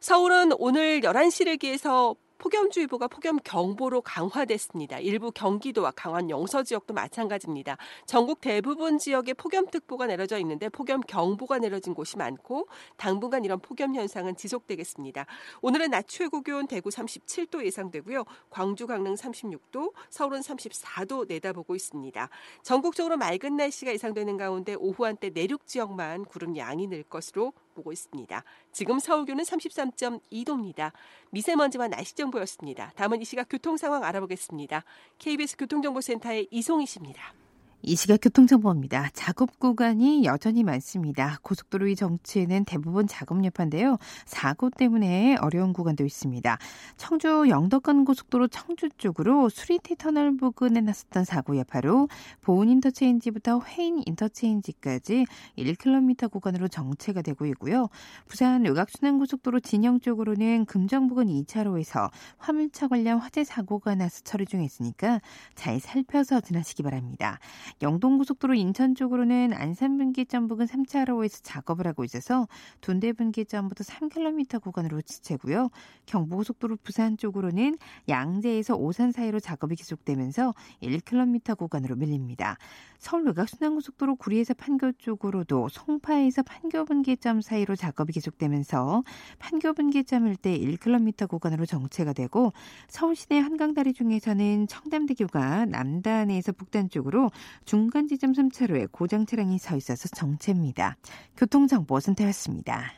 서울은 오늘 11시를 기해서 폭염주의보가 폭염경보로 강화됐습니다. 일부 경기도와 강원 영서 지역도 마찬가지입니다. 전국 대부분 지역에 폭염특보가 내려져 있는데 폭염경보가 내려진 곳이 많고 당분간 이런 폭염 현상은 지속되겠습니다. 오늘은 낮 최고 기온 대구 37도 예상되고요. 광주 강릉 36도, 서울은 34도 내다보고 있습니다. 전국적으로 맑은 날씨가 예상되는 가운데 오후 한때 내륙 지역만 구름 양이 늘 것으로 보고 있습니다. 지금 서울 기온은 33.2도입니다. 미세먼지와 날씨 정보였습니다. 다음은 이 시각 교통 상황 알아보겠습니다. KBS 교통정보센터의 이송희 씨입니다. 이 시각 교통정보입니다. 작업 구간이 여전히 많습니다. 고속도로 위 정체는 대부분 작업 여파인데요. 사고 때문에 어려운 구간도 있습니다. 청주 영덕간 고속도로 청주 쪽으로 수리티 터널 부근에 났었던 사고 여파로 보은 인터체인지부터 회인 인터체인지까지 1km 구간으로 정체가 되고 있고요. 부산 외곽순환 고속도로 진영 쪽으로는 금정 부근 2차로에서 화물차 관련 화재 사고가 나서 처리 중에 있으니까 잘 살펴서 지나시기 바랍니다. 영동고속도로 인천 쪽으로는 안산분기점 부근 3차로에서 작업을 하고 있어서 둔대분기점부터 3km 구간으로 지체고요. 경부고속도로 부산 쪽으로는 양재에서 오산 사이로 작업이 계속되면서 1km 구간으로 밀립니다. 서울 외곽 순환고속도로 구리에서 판교 쪽으로도 송파에서 판교 분기점 사이로 작업이 계속되면서 판교 분기점 일대 1km 구간으로 정체가 되고 서울 시내 한강다리 중에서는 청담대교가 남단에서 북단 쪽으로 중간 지점 3차로에 고장 차량이 서 있어서 정체입니다. 교통정보 센터였습니다.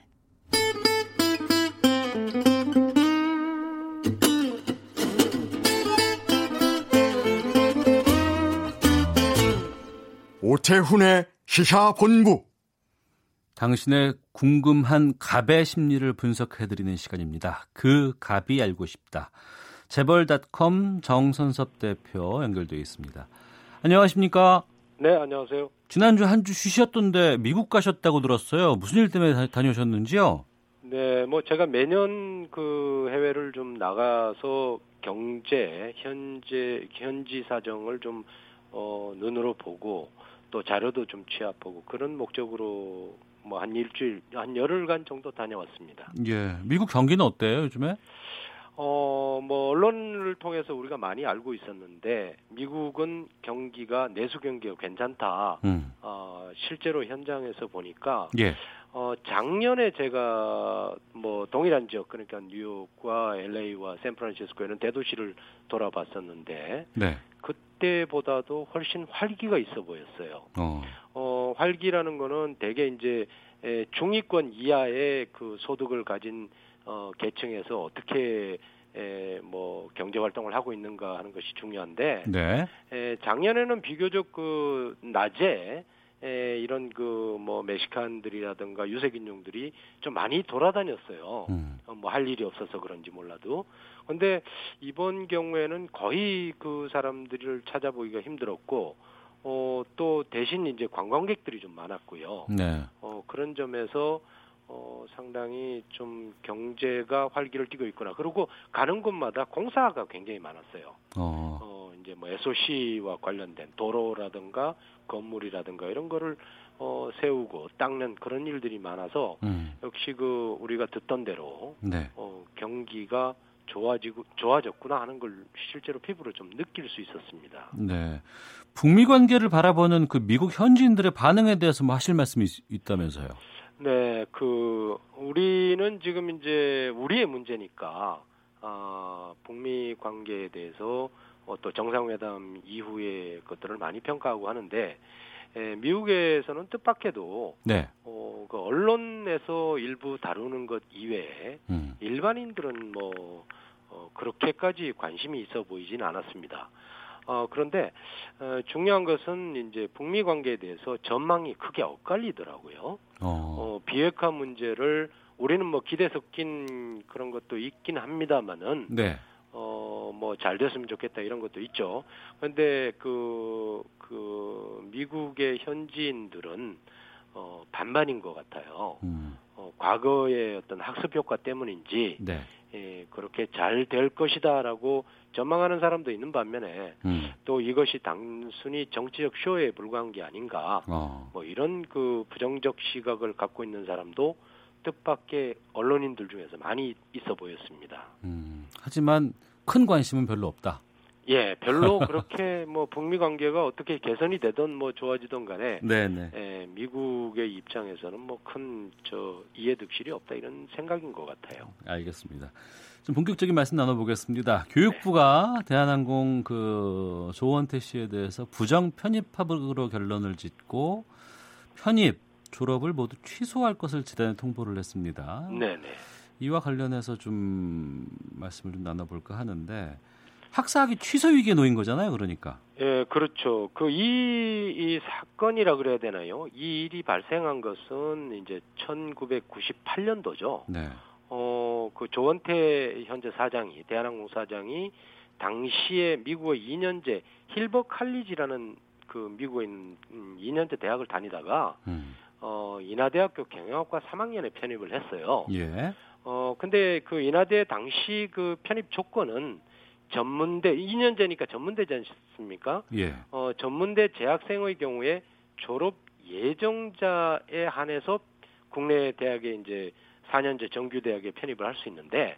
오태훈의 시사본부. 당신의 궁금한 갑의 심리를 분석해드리는 시간입니다. 그 갑이 알고 싶다. 재벌닷컴 정선섭 대표 연결되어 있습니다. 안녕하십니까? 네, 안녕하세요. 지난주 한 주 쉬셨던데 미국 가셨다고 들었어요. 무슨 일 때문에 다, 녀오셨는지요 네, 뭐 제가 매년 그 해외를 좀 나가서 경제, 현재 현지 사정을 좀 어, 눈으로 보고 또 자료도 좀 취합하고 그런 목적으로 뭐 한 일주일, 한 열흘간 정도 다녀왔습니다. 예, 미국 경기는 어때요 요즘에? 어, 뭐 언론을 통해서 우리가 많이 알고 있었는데 미국은 경기가 내수 경기가 괜찮다. 음. 어, 실제로 현장에서 보니까 예. 어, 작년에 제가 뭐 동일한 지역 그러니까 뉴욕과 LA와 샌프란시스코 이런 대도시를 돌아봤었는데 네. 그때보다도 훨씬 활기가 있어 보였어요. 어. 어, 활기라는 거는 대개 이제 에, 중위권 이하의 그 소득을 가진 어, 계층에서 어떻게 에, 뭐 경제 활동을 하고 있는가 하는 것이 중요한데 네. 에, 작년에는 비교적 그 낮에 에, 이런 그 뭐 멕시칸들이라든가 유색인종들이 좀 많이 돌아다녔어요. 음. 어, 뭐할 일이 없어서 그런지 몰라도. 근데 이번 경우에는 거의 그 사람들을 찾아보기가 힘들었고 어, 또 대신 이제 관광객들이 좀 많았고요. 네. 어, 그런 점에서 어, 상당히 좀 경제가 활기를 띠고 있구나. 그리고 가는 곳마다 공사가 굉장히 많았어요. 어. 어 이제 뭐 SOC와 관련된 도로라든가 건물이라든가 이런 거를 어, 세우고 닦는 그런 일들이 많아서 음. 역시 그 우리가 듣던 대로 네. 어, 경기가 좋아지고 좋아졌구나 하는 걸 실제로 피부로 좀 느낄 수 있었습니다. 네. 북미 관계를 바라보는 그 미국 현지인들의 반응에 대해서 뭐 하실 말씀이 있, 다면서요 네, 그 우리는 지금 이제 우리의 문제니까 아, 북미 관계에 대해서 어, 또 정상회담 이후의 것들을 많이 평가하고 하는데 에, 미국에서는 뜻밖에도 네. 어, 그 언론에서 일부 다루는 것 이외에 음. 일반인들은 뭐 어, 그렇게까지 관심이 있어 보이지는 않았습니다. 어, 그런데 어, 중요한 것은 이제 북미 관계에 대해서 전망이 크게 엇갈리더라고요. 어. 어, 비핵화 문제를 우리는 뭐 기대 섞인 그런 것도 있긴 합니다만은 네. 어, 뭐 잘 됐으면 좋겠다 이런 것도 있죠. 그런데 그, 그, 미국의 현지인들은 어, 반반인 것 같아요. 음. 어, 과거의 어떤 학습 효과 때문인지 네. 예, 그렇게 잘 될 것이다라고 전망하는 사람도 있는 반면에 음. 또 이것이 단순히 정치적 쇼에 불과한 게 아닌가 어. 뭐 이런 그 부정적 시각을 갖고 있는 사람도 뜻밖의 언론인들 중에서 많이 있어 보였습니다. 음. 하지만 큰 관심은 별로 없다. 예, 별로 그렇게 뭐 북미 관계가 어떻게 개선이 되든 뭐 좋아지든 간에 네네. 예, 미국의 입장에서는 뭐 큰 저 이해득실이 없다 이런 생각인 것 같아요. 알겠습니다. 좀 본격적인 말씀 나눠보겠습니다. 교육부가 대한항공 그 조원태 씨에 대해서 부정 편입합으로 결론을 짓고 편입 졸업을 모두 취소할 것을 지단에 통보를 했습니다. 네네. 이와 관련해서 좀 말씀을 좀 나눠볼까 하는데 학사학위 취소 위기에 놓인 거잖아요. 그러니까. 예, 그렇죠. 그이 이 사건이라 그래야 되나요? 이 일이 발생한 것은 이제 1998년도죠. 네. 어, 그 조원태 현재 사장이 대한항공 사장이 당시에 미국의 2년제 힐버 칼리지라는 그 미국에 있는 음, 2년제 대학을 다니다가 음. 어, 인하대학교 경영학과 3학년에 편입을 했어요. 예. 어, 근데 그 인하대 당시 그 편입 조건은 전문대 2년제니까 전문대지 않습니까? 예. 어, 전문대 재학생의 경우에 졸업 예정자에 한해서 국내 대학에 이제 4년제 정규 대학에 편입을 할 수 있는데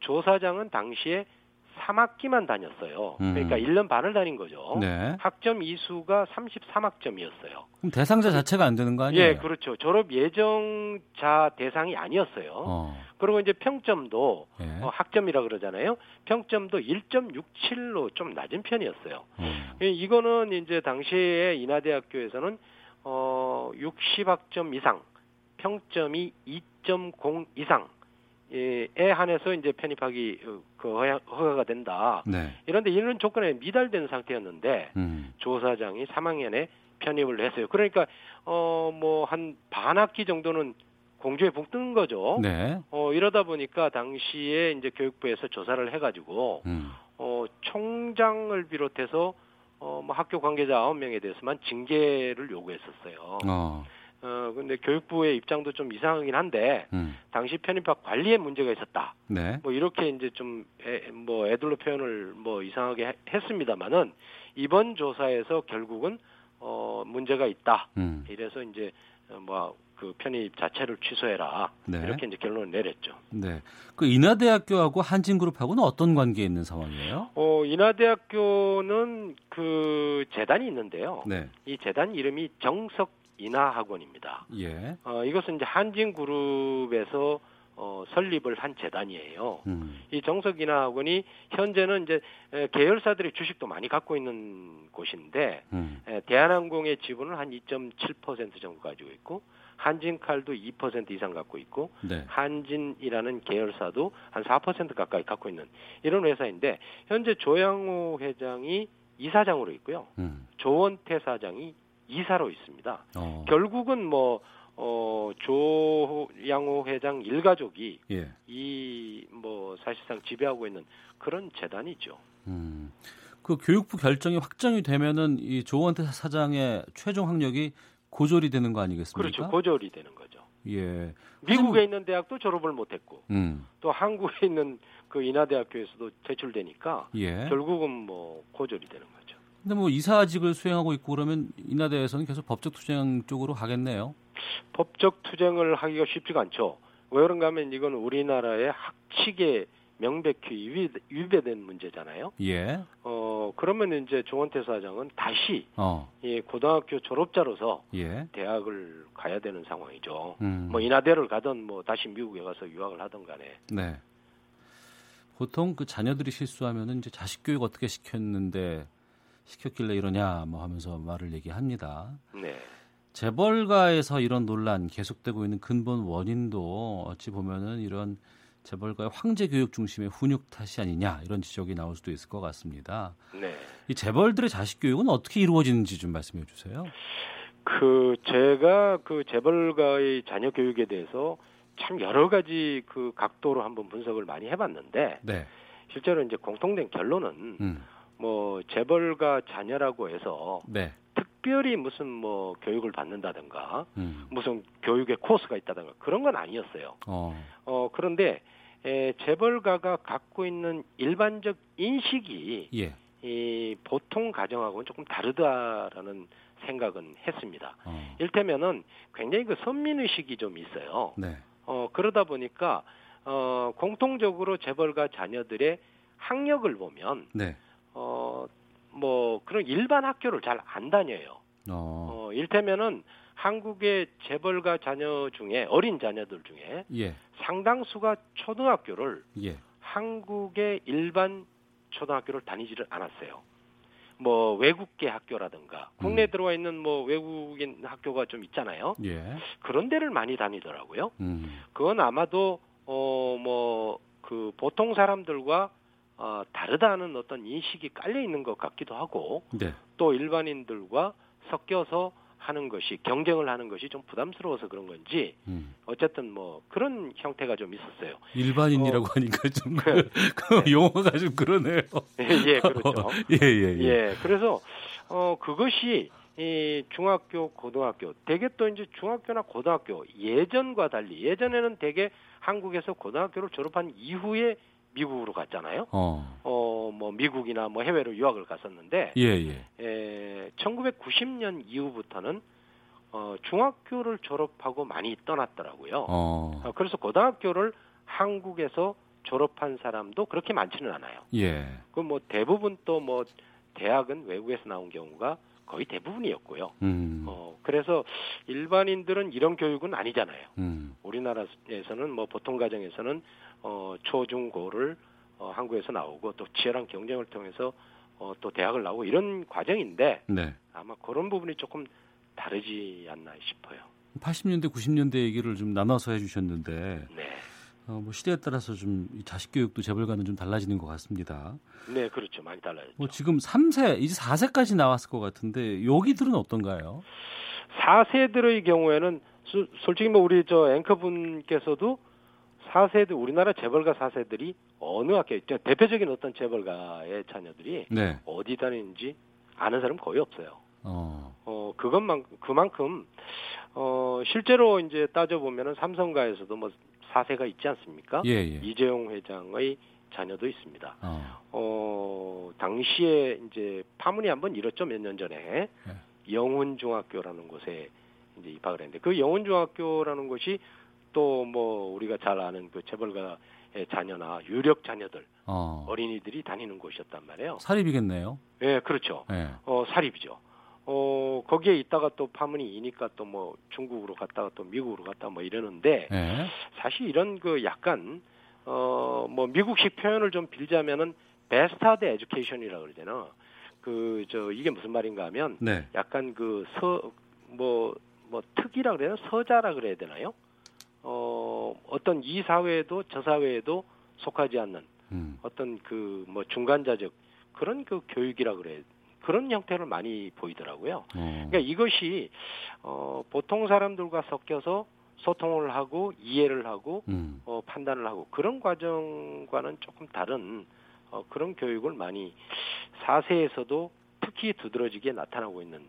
조 사장은 당시에 3학기만 다녔어요. 음. 그러니까 1년 반을 다닌 거죠. 네. 학점 이수가 33학점이었어요. 그럼 대상자 자체가 안 되는 거 아니에요? 예, 그렇죠. 졸업 예정자 대상이 아니었어요. 어. 그리고 이제 평점도 예. 어, 학점이라 그러잖아요. 평점도 1.67로 좀 낮은 편이었어요. 음. 예, 이거는 이제 당시에 인하대학교에서는 어 60학점 이상, 평점이 2.0 이상 에 한해서 이제 편입하기 어, 그 허가, 허가가 된다. 네. 이런데 이런 조건에 미달된 상태였는데 음. 조 사장이 3학년에 편입을 했어요. 그러니까 어 뭐 한 반학기 정도는 공주에 북뜬 거죠. 네. 어 이러다 보니까 당시에 이제 교육부에서 조사를 해가지고 음. 어 총장을 비롯해서 어뭐 학교 관계자 9명에 대해서만 징계를 요구했었어요. 어. 어 근데 교육부의 입장도 좀 이상하긴 한데 음. 당시 편입학 관리에 문제가 있었다. 네. 뭐 이렇게 이제 좀뭐 애들로 표현을 뭐 이상하게 해- 했습니다만은 이번 조사에서 결국은 어 문제가 있다. 음. 이래서 이제 뭐 그 편입 자체를 취소해라. 네. 이렇게 이제 결론을 내렸죠. 네. 그 인하대학교하고 한진그룹하고는 어떤 관계에 있는 상황이에요? 어 인하대학교는 그 재단이 있는데요. 네. 이 재단 이름이 정석 인하학원입니다. 예. 어 이것은 이제 한진그룹에서 어 설립을 한 재단이에요. 음. 이 정석인하학원이 현재는 이제 에, 계열사들이 주식도 많이 갖고 있는 곳인데 음. 에, 대한항공의 지분을 한 2.7% 정도 가지고 있고 한진칼도 2% 이상 갖고 있고 네. 한진이라는 계열사도 한 4% 가까이 갖고 있는 이런 회사인데 현재 조양호 회장이 이사장으로 있고요. 음. 조원태 사장이 이사로 있습니다. 어. 결국은 뭐 어, 조양호 회장 일가족이 예. 이뭐 사실상 지배하고 있는 그런 재단이죠. 음. 그 교육부 결정이 확정이 되면은 이 조원태 사장의 최종 학력이 고졸이 되는 거 아니겠습니까? 그렇죠. 고졸이 되는 거죠. 예. 미국에 있는 대학도 졸업을 못 했고 음. 또 한국에 있는 그 인하대학교에서도 제출되니까 예. 결국은 뭐 고졸이 되는 거죠. 근데 뭐 이사직을 수행하고 있고 그러면 인하대에서는 계속 법적 투쟁 쪽으로 가겠네요. 법적 투쟁을 하기가 쉽지가 않죠. 왜 그런가 하면 이건 우리나라의 학칙에 명백히 위배, 위배된 문제잖아요. 예. 어 그러면 이제 조원태 사장은 다시 어. 이 고등학교 졸업자로서 예. 대학을 가야 되는 상황이죠. 음. 뭐 인하대를 가든 뭐 다시 미국에 가서 유학을 하든 간에 네. 보통 그 자녀들이 실수하면은 이제 자식 교육 어떻게 시켰는데 시켰길래 이러냐 뭐 하면서 말을 얘기합니다. 네. 재벌가에서 이런 논란 계속되고 있는 근본 원인도 어찌 보면은 이런 재벌가의 황제 교육 중심의 훈육 탓이 아니냐 이런 지적이 나올 수도 있을 것 같습니다. 네. 이 재벌들의 자식 교육은 어떻게 이루어지는지 좀 말씀해 주세요. 그 제가 그 재벌가의 자녀 교육에 대해서 참 여러 가지 그 각도로 한번 분석을 많이 해봤는데 네. 실제로 이제 공통된 결론은 음. 뭐 재벌가 자녀라고 해서 네. 특별히 무슨 뭐 교육을 받는다든가 음. 무슨 교육의 코스가 있다든가 그런 건 아니었어요. 어. 어 그런데 에, 재벌가가 갖고 있는 일반적 인식이 예. 이 보통 가정하고는 조금 다르다라는 생각은 했습니다. 어. 일테면은 굉장히 그 선민 의식이 좀 있어요. 네. 어 그러다 보니까 어 공통적으로 재벌가 자녀들의 학력을 보면 네. 어 뭐 그런 일반 학교를 잘 안 다녀요. 어. 어 일테면은 한국의 재벌가 자녀 중에 어린 자녀들 중에 예. 상당수가 초등학교를 예. 한국의 일반 초등학교를 다니지를 않았어요. 뭐 외국계 학교라든가 국내에 들어와 있는 뭐 외국인 학교가 좀 있잖아요. 예. 그런 데를 많이 다니더라고요. 음. 그건 아마도 어뭐 그 보통 사람들과 어 다르다는 어떤 인식이 깔려 있는 것 같기도 하고 네. 또 일반인들과 섞여서 하는 것이 경쟁을 하는 것이 좀 부담스러워서 그런 건지 음. 어쨌든 뭐 그런 형태가 좀 있었어요. 일반인이라고 하니까 좀 그, 그 용어가 좀 그러네요. 예, 그렇죠. 예, 예, 예. 예, 그래서 어 그것이 이 중학교, 고등학교, 대개 또 이제 중학교나 고등학교 예전과 달리 예전에는 대개 한국에서 고등학교를 졸업한 이후에 미국으로 갔잖아요. 어. 어, 뭐 미국이나 뭐 해외로 유학을 갔었는데 예, 예. 에, 1990년 이후부터는 어, 중학교를 졸업하고 많이 떠났더라고요. 어. 어, 그래서 고등학교를 한국에서 졸업한 사람도 그렇게 많지는 않아요. 예. 그뭐 대부분 또 뭐 대학은 외국에서 나온 경우가 거의 대부분이었고요. 음. 어, 그래서 일반인들은 이런 교육은 아니잖아요. 음. 우리나라에서는 뭐 보통 가정에서는 어, 초중고를 어, 한국에서 나오고 또 치열한 경쟁을 통해서 어, 또 대학을 나오고 이런 과정인데 네. 아마 그런 부분이 조금 다르지 않나 싶어요. 80년대, 90년대 얘기를 좀 나눠서 해주셨는데, 네. 어, 뭐 시대에 따라서 좀이 자식 교육도 재벌가는 좀 달라지는 것 같습니다. 네, 그렇죠. 많이 달라요. 뭐 지금 3세, 이제 4세까지 나왔을 것 같은데 여기들은 어떤가요? 4세들의 경우에는 수- 솔직히 뭐 우리 저 앵커분께서도 4세들 우리나라 재벌가 4세들이 어느 학교? 대표적인 어떤 재벌가의 자녀들이 네. 어디 다니는지 아는 사람 거의 없어요. 어. 어 그것만 그만큼 어 실제로 이제 따져 보면은 삼성가에서도 뭐 4세가 있지 않습니까? 예, 예. 이재용 회장의 자녀도 있습니다. 어. 어 당시에 이제 파문이 한번 일었죠 몇 년 전에 영훈 중학교라는 곳에 이제 입학을 했는데 그 영훈 중학교라는 곳이 또 뭐 우리가 잘 아는 그 재벌가의 자녀나 유력 자녀들 어. 어린이들이 다니는 곳이었단 말이에요. 사립이겠네요. 예, 그렇죠. 예. 어 사립이죠. 어 거기에 있다가 또 파문이 이니까 또 뭐 중국으로 갔다가 또 미국으로 갔다 뭐 이러는데 예. 사실 이런 그 약간 어 뭐 미국식 표현을 좀 빌자면은 베스타드 에듀케이션이라고 그러잖아. 그 저 이게 무슨 말인가 하면 네. 약간 그 서 뭐뭐 특이라 되나? 서자라 그래야 되나요? 어 어떤 이 사회에도 저 사회에도 속하지 않는 음. 어떤 그 뭐 중간자적 그런 그 교육이라 그래 그런 형태를 많이 보이더라고요. 어. 그러니까 이것이 어 보통 사람들과 섞여서 소통을 하고 이해를 하고 음. 어 판단을 하고 그런 과정과는 조금 다른 어 그런 교육을 많이 4세에서도 특히 두드러지게 나타나고 있는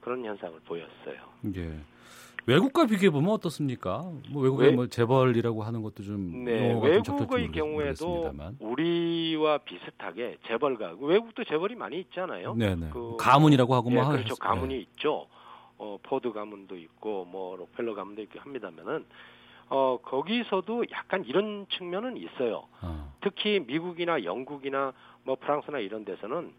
그런 현상을 보였어요. 예. 외국과 비교해 보면 어떻습니까? 뭐 외국에 외- 뭐 재벌이라고 하는 것도 좀 네, 외국의 경우에도. 우리와 비슷하게 재벌가 외국도 재벌이 많이 있잖아요. 네네. 그 가문이라고 하고 예, 뭐 그렇죠. 하겠- 가문이 예. 있죠. 어 포드 가문도 있고 뭐 록펠러 가문도 있고 합니다면은 어 거기서도 약간 이런 측면은 있어요. 어. 특히 미국이나 영국이나 뭐 프랑스나 이런 데서는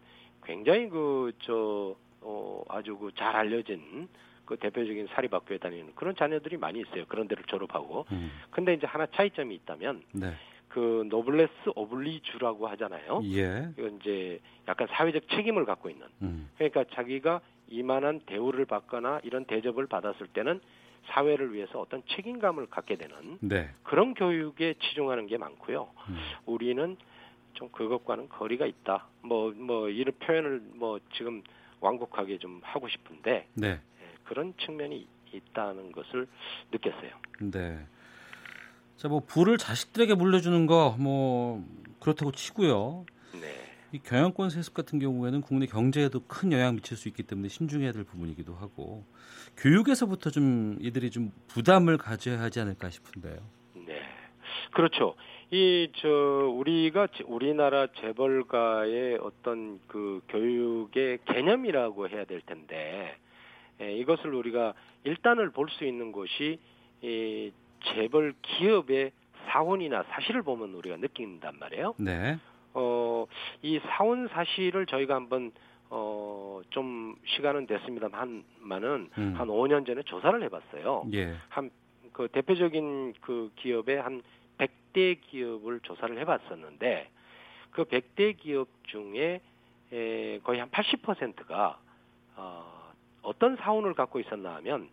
굉장히 그 저 어 아주 그 잘 알려진 그 대표적인 사립학교에 다니는 그런 자녀들이 많이 있어요. 그런 데를 졸업하고. 음. 근데 이제 하나 차이점이 있다면 네. 그 노블레스 오블리주라고 하잖아요. 예. 이건 이제 약간 사회적 책임을 갖고 있는. 음. 그러니까 자기가 이만한 대우를 받거나 이런 대접을 받았을 때는 사회를 위해서 어떤 책임감을 갖게 되는 네. 그런 교육에 치중하는 게 많고요. 음. 우리는 좀 그것과는 거리가 있다. 뭐 뭐 이런 표현을 뭐 지금 완곡하게 좀 하고 싶은데 네. 예, 그런 측면이 있다는 것을 느꼈어요. 네. 자, 뭐 부를 자식들에게 물려주는 거 뭐 그렇다고 치고요. 네. 이 경영권 세습 같은 경우에는 국내 경제에도 큰 영향 미칠 수 있기 때문에 신중해야 될 부분이기도 하고 교육에서부터 좀 이들이 좀 부담을 가져야 하지 않을까 싶은데요. 네. 그렇죠. 이 저 우리가 제- 우리나라 재벌가의 어떤 그 교육의 개념이라고 해야 될 텐데 예, 이것을 우리가 일단을 볼 수 있는 곳이 이 재벌 기업의 사원이나 사실을 보면 우리가 느낀단 말이에요. 네. 어, 이 사원 사실을 저희가 한번 어, 좀 시간은 됐습니다만은 음. 한 5년 전에 조사를 해봤어요. 예. 한그 대표적인 그 기업의 한 100대 기업을 조사를 해봤었는데 그 100대 기업 중에 에, 거의 한 80%가 어, 어떤 사원을 갖고 있었나 하면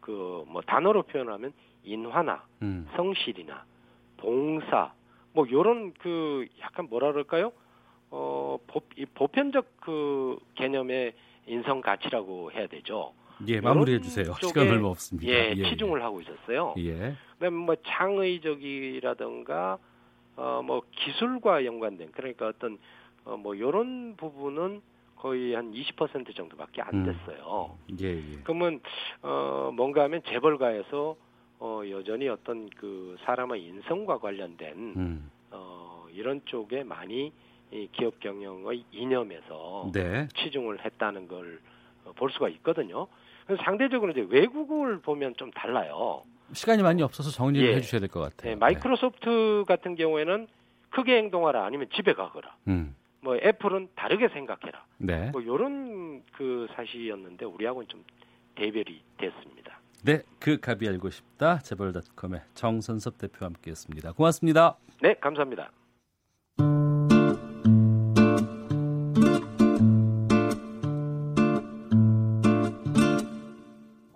그 뭐 단어로 표현하면 인화나 음. 성실이나 봉사 뭐 요런 그 약간 뭐라 그럴까요? 어 보, 이 보편적 그 개념의 인성 가치라고 해야 되죠. 예, 마무리해 주세요. 시간 얼마 없습니다. 예, 예, 치중을 하고 있었어요. 예. 그다음에 뭐 창의적이라든가 어 뭐 기술과 연관된 그러니까 어떤 어뭐 요런 부분은 거의 한 20% 정도밖에 안 음. 됐어요. 예, 예. 그러면 어 뭔가 하면 재벌가에서 어 여전히 어떤 그 사람의 인성과 관련된 음. 어 이런 쪽에 많이 이 기업 경영의 이념에서 네. 치중을 했다는 걸 볼 수가 있거든요. 그래서 상대적으로 이제 외국을 보면 좀 달라요. 시간이 많이 없어서 정리를 예. 해 주셔야 될 것 같아요. 네, 마이크로소프트 같은 경우에는 크게 행동하라 아니면 집에 가거라. 음. 뭐 애플은 다르게 생각해라. 네. 뭐 요런 그 사실이었는데 우리하고는 좀 대별이 됐습니다. 네, 그 갑이 알고 싶다. 재벌닷컴의 정선섭 대표와 함께했습니다. 고맙습니다. 네, 감사합니다.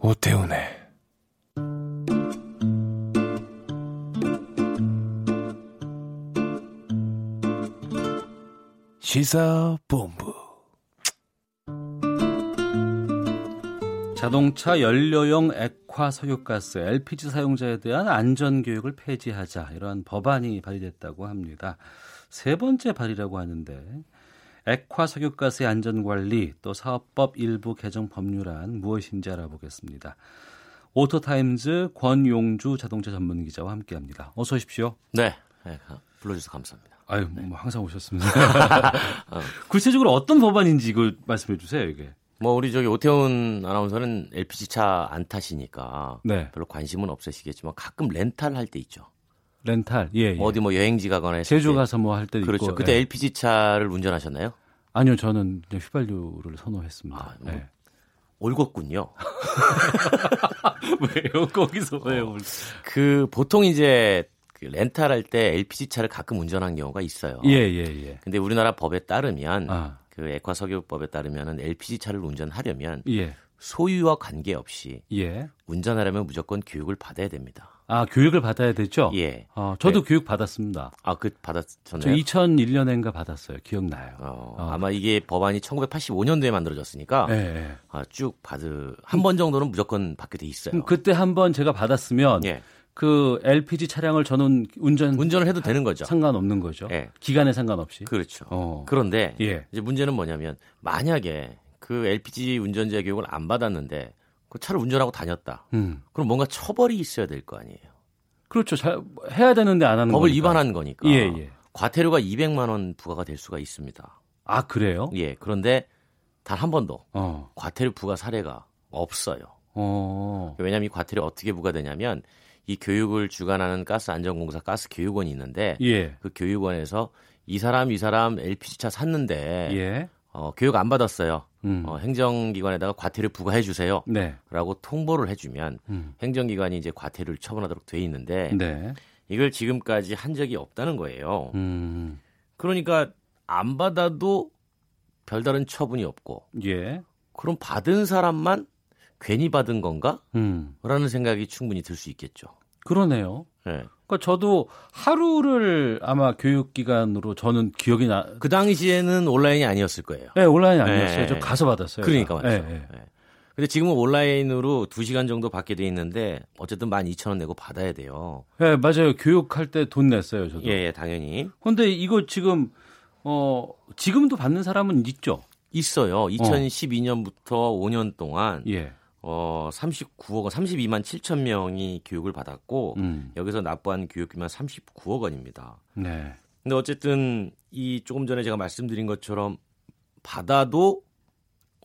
오태훈의 시사본부 자동차 연료용 액화 석유가스 LPG 사용자에 대한 안전 교육을 폐지하자 이러한 법안이 발의됐다고 합니다. 세 번째 발의라고 하는데 액화 석유가스의 안전 관리 또 사업법 일부 개정 법률안 무엇인지 알아보겠습니다. 오토타임즈 권용주 자동차 전문 기자와 함께합니다. 어서 오십시오. 네, 네 불러주셔서 감사합니다. 아유, 뭐 항상 오셨습니다. 구체적으로 어떤 법안인지 이걸 말씀해 주세요, 이게. 뭐 우리 저기 오태훈 아나운서는 LPG 차 안 타시니까 네. 별로 관심은 없으시겠지만 가끔 렌탈 할 때 있죠. 렌탈, 예, 예. 어디 뭐 여행지 가거나 제주 때. 가서 뭐 할 때도 그렇죠. 있고. 그때 예. LPG 차를 운전하셨나요? 아니요, 저는 휘발유를 선호했습니다. 아, 뭐 네. 올곧군요. 왜요? 거기서 왜요? 그 보통 이제 그 렌탈할 때 LPG 차를 가끔 운전한 경우가 있어요. 예, 예, 예. 근데 우리나라 법에 따르면 아. 그 액화석유법에 따르면은 LPG 차를 운전하려면 예. 소유와 관계없이 예. 운전하려면 무조건 교육을 받아야 됩니다. 아, 교육을 받아야 되죠? 예. 어, 저도 네. 교육 받았습니다. 아, 그저 받았잖아요. 2001년인가 받았어요. 기억나요. 어, 어. 아마 이게 법안이 1985년도에 만들어졌으니까 예, 예. 아, 쭉 받을 한 번 정도는 무조건 받게 돼 있어요. 그때 한 번 제가 받았으면 예. 그 LPG 차량을 저는 운전 운전을 해도 되는 거죠. 상관없는 거죠. 예. 기간에 상관없이. 그렇죠. 어. 그런데 예. 이제 문제는 뭐냐면 만약에 그 LPG 운전자 교육을 안 받았는데 그 차를 운전하고 다녔다. 음. 그럼 뭔가 처벌이 있어야 될 거 아니에요. 그렇죠. 잘 해야 되는데 안 하는 법을 거니까. 위반한 거니까. 예, 예. 과태료가 200만 원 부과가 될 수가 있습니다. 아, 그래요? 예. 그런데 단 한 번도 어. 과태료 부과 사례가 없어요. 어. 왜냐하면 이 과태료 어떻게 부과되냐면 이 교육을 주관하는 가스안전공사 가스교육원이 있는데 예. 그 교육원에서 이 사람 이 사람 LPG 차 샀는데 예. 어, 교육 안 받았어요. 음. 어, 행정기관에다가 과태료 부과해 주세요. 네. 라고 통보를 해주면 음. 행정기관이 이제 과태료를 처분하도록 돼 있는데 네. 이걸 지금까지 한 적이 없다는 거예요. 음. 그러니까 안 받아도 별다른 처분이 없고 예. 그럼 받은 사람만 괜히 받은 건가? 음. 라는 생각이 충분히 들 수 있겠죠. 그러네요. 네. 그러니까 저도 하루를 아마 교육 기간으로 저는 기억이 나. 그 당시에는 온라인이 아니었을 거예요. 네, 온라인이 아니었어요. 네. 저 가서 받았어요. 그러니까 말이죠. 네, 네. 네. 근데 지금은 온라인으로 2시간 정도 받게 돼 있는데 어쨌든 12,000원 내고 받아야 돼요. 네, 맞아요. 교육할 때 돈 냈어요, 저도. 예, 예, 당연히. 근데 이거 지금 어 지금도 받는 사람은 있죠? 있어요. 2012년부터 5년 동안 예. 어 39억 원, 32만 7천 명이 교육을 받았고 음. 여기서 납부한 교육비만 39억 원입니다. 네. 근데 어쨌든 이 조금 전에 제가 말씀드린 것처럼 받아도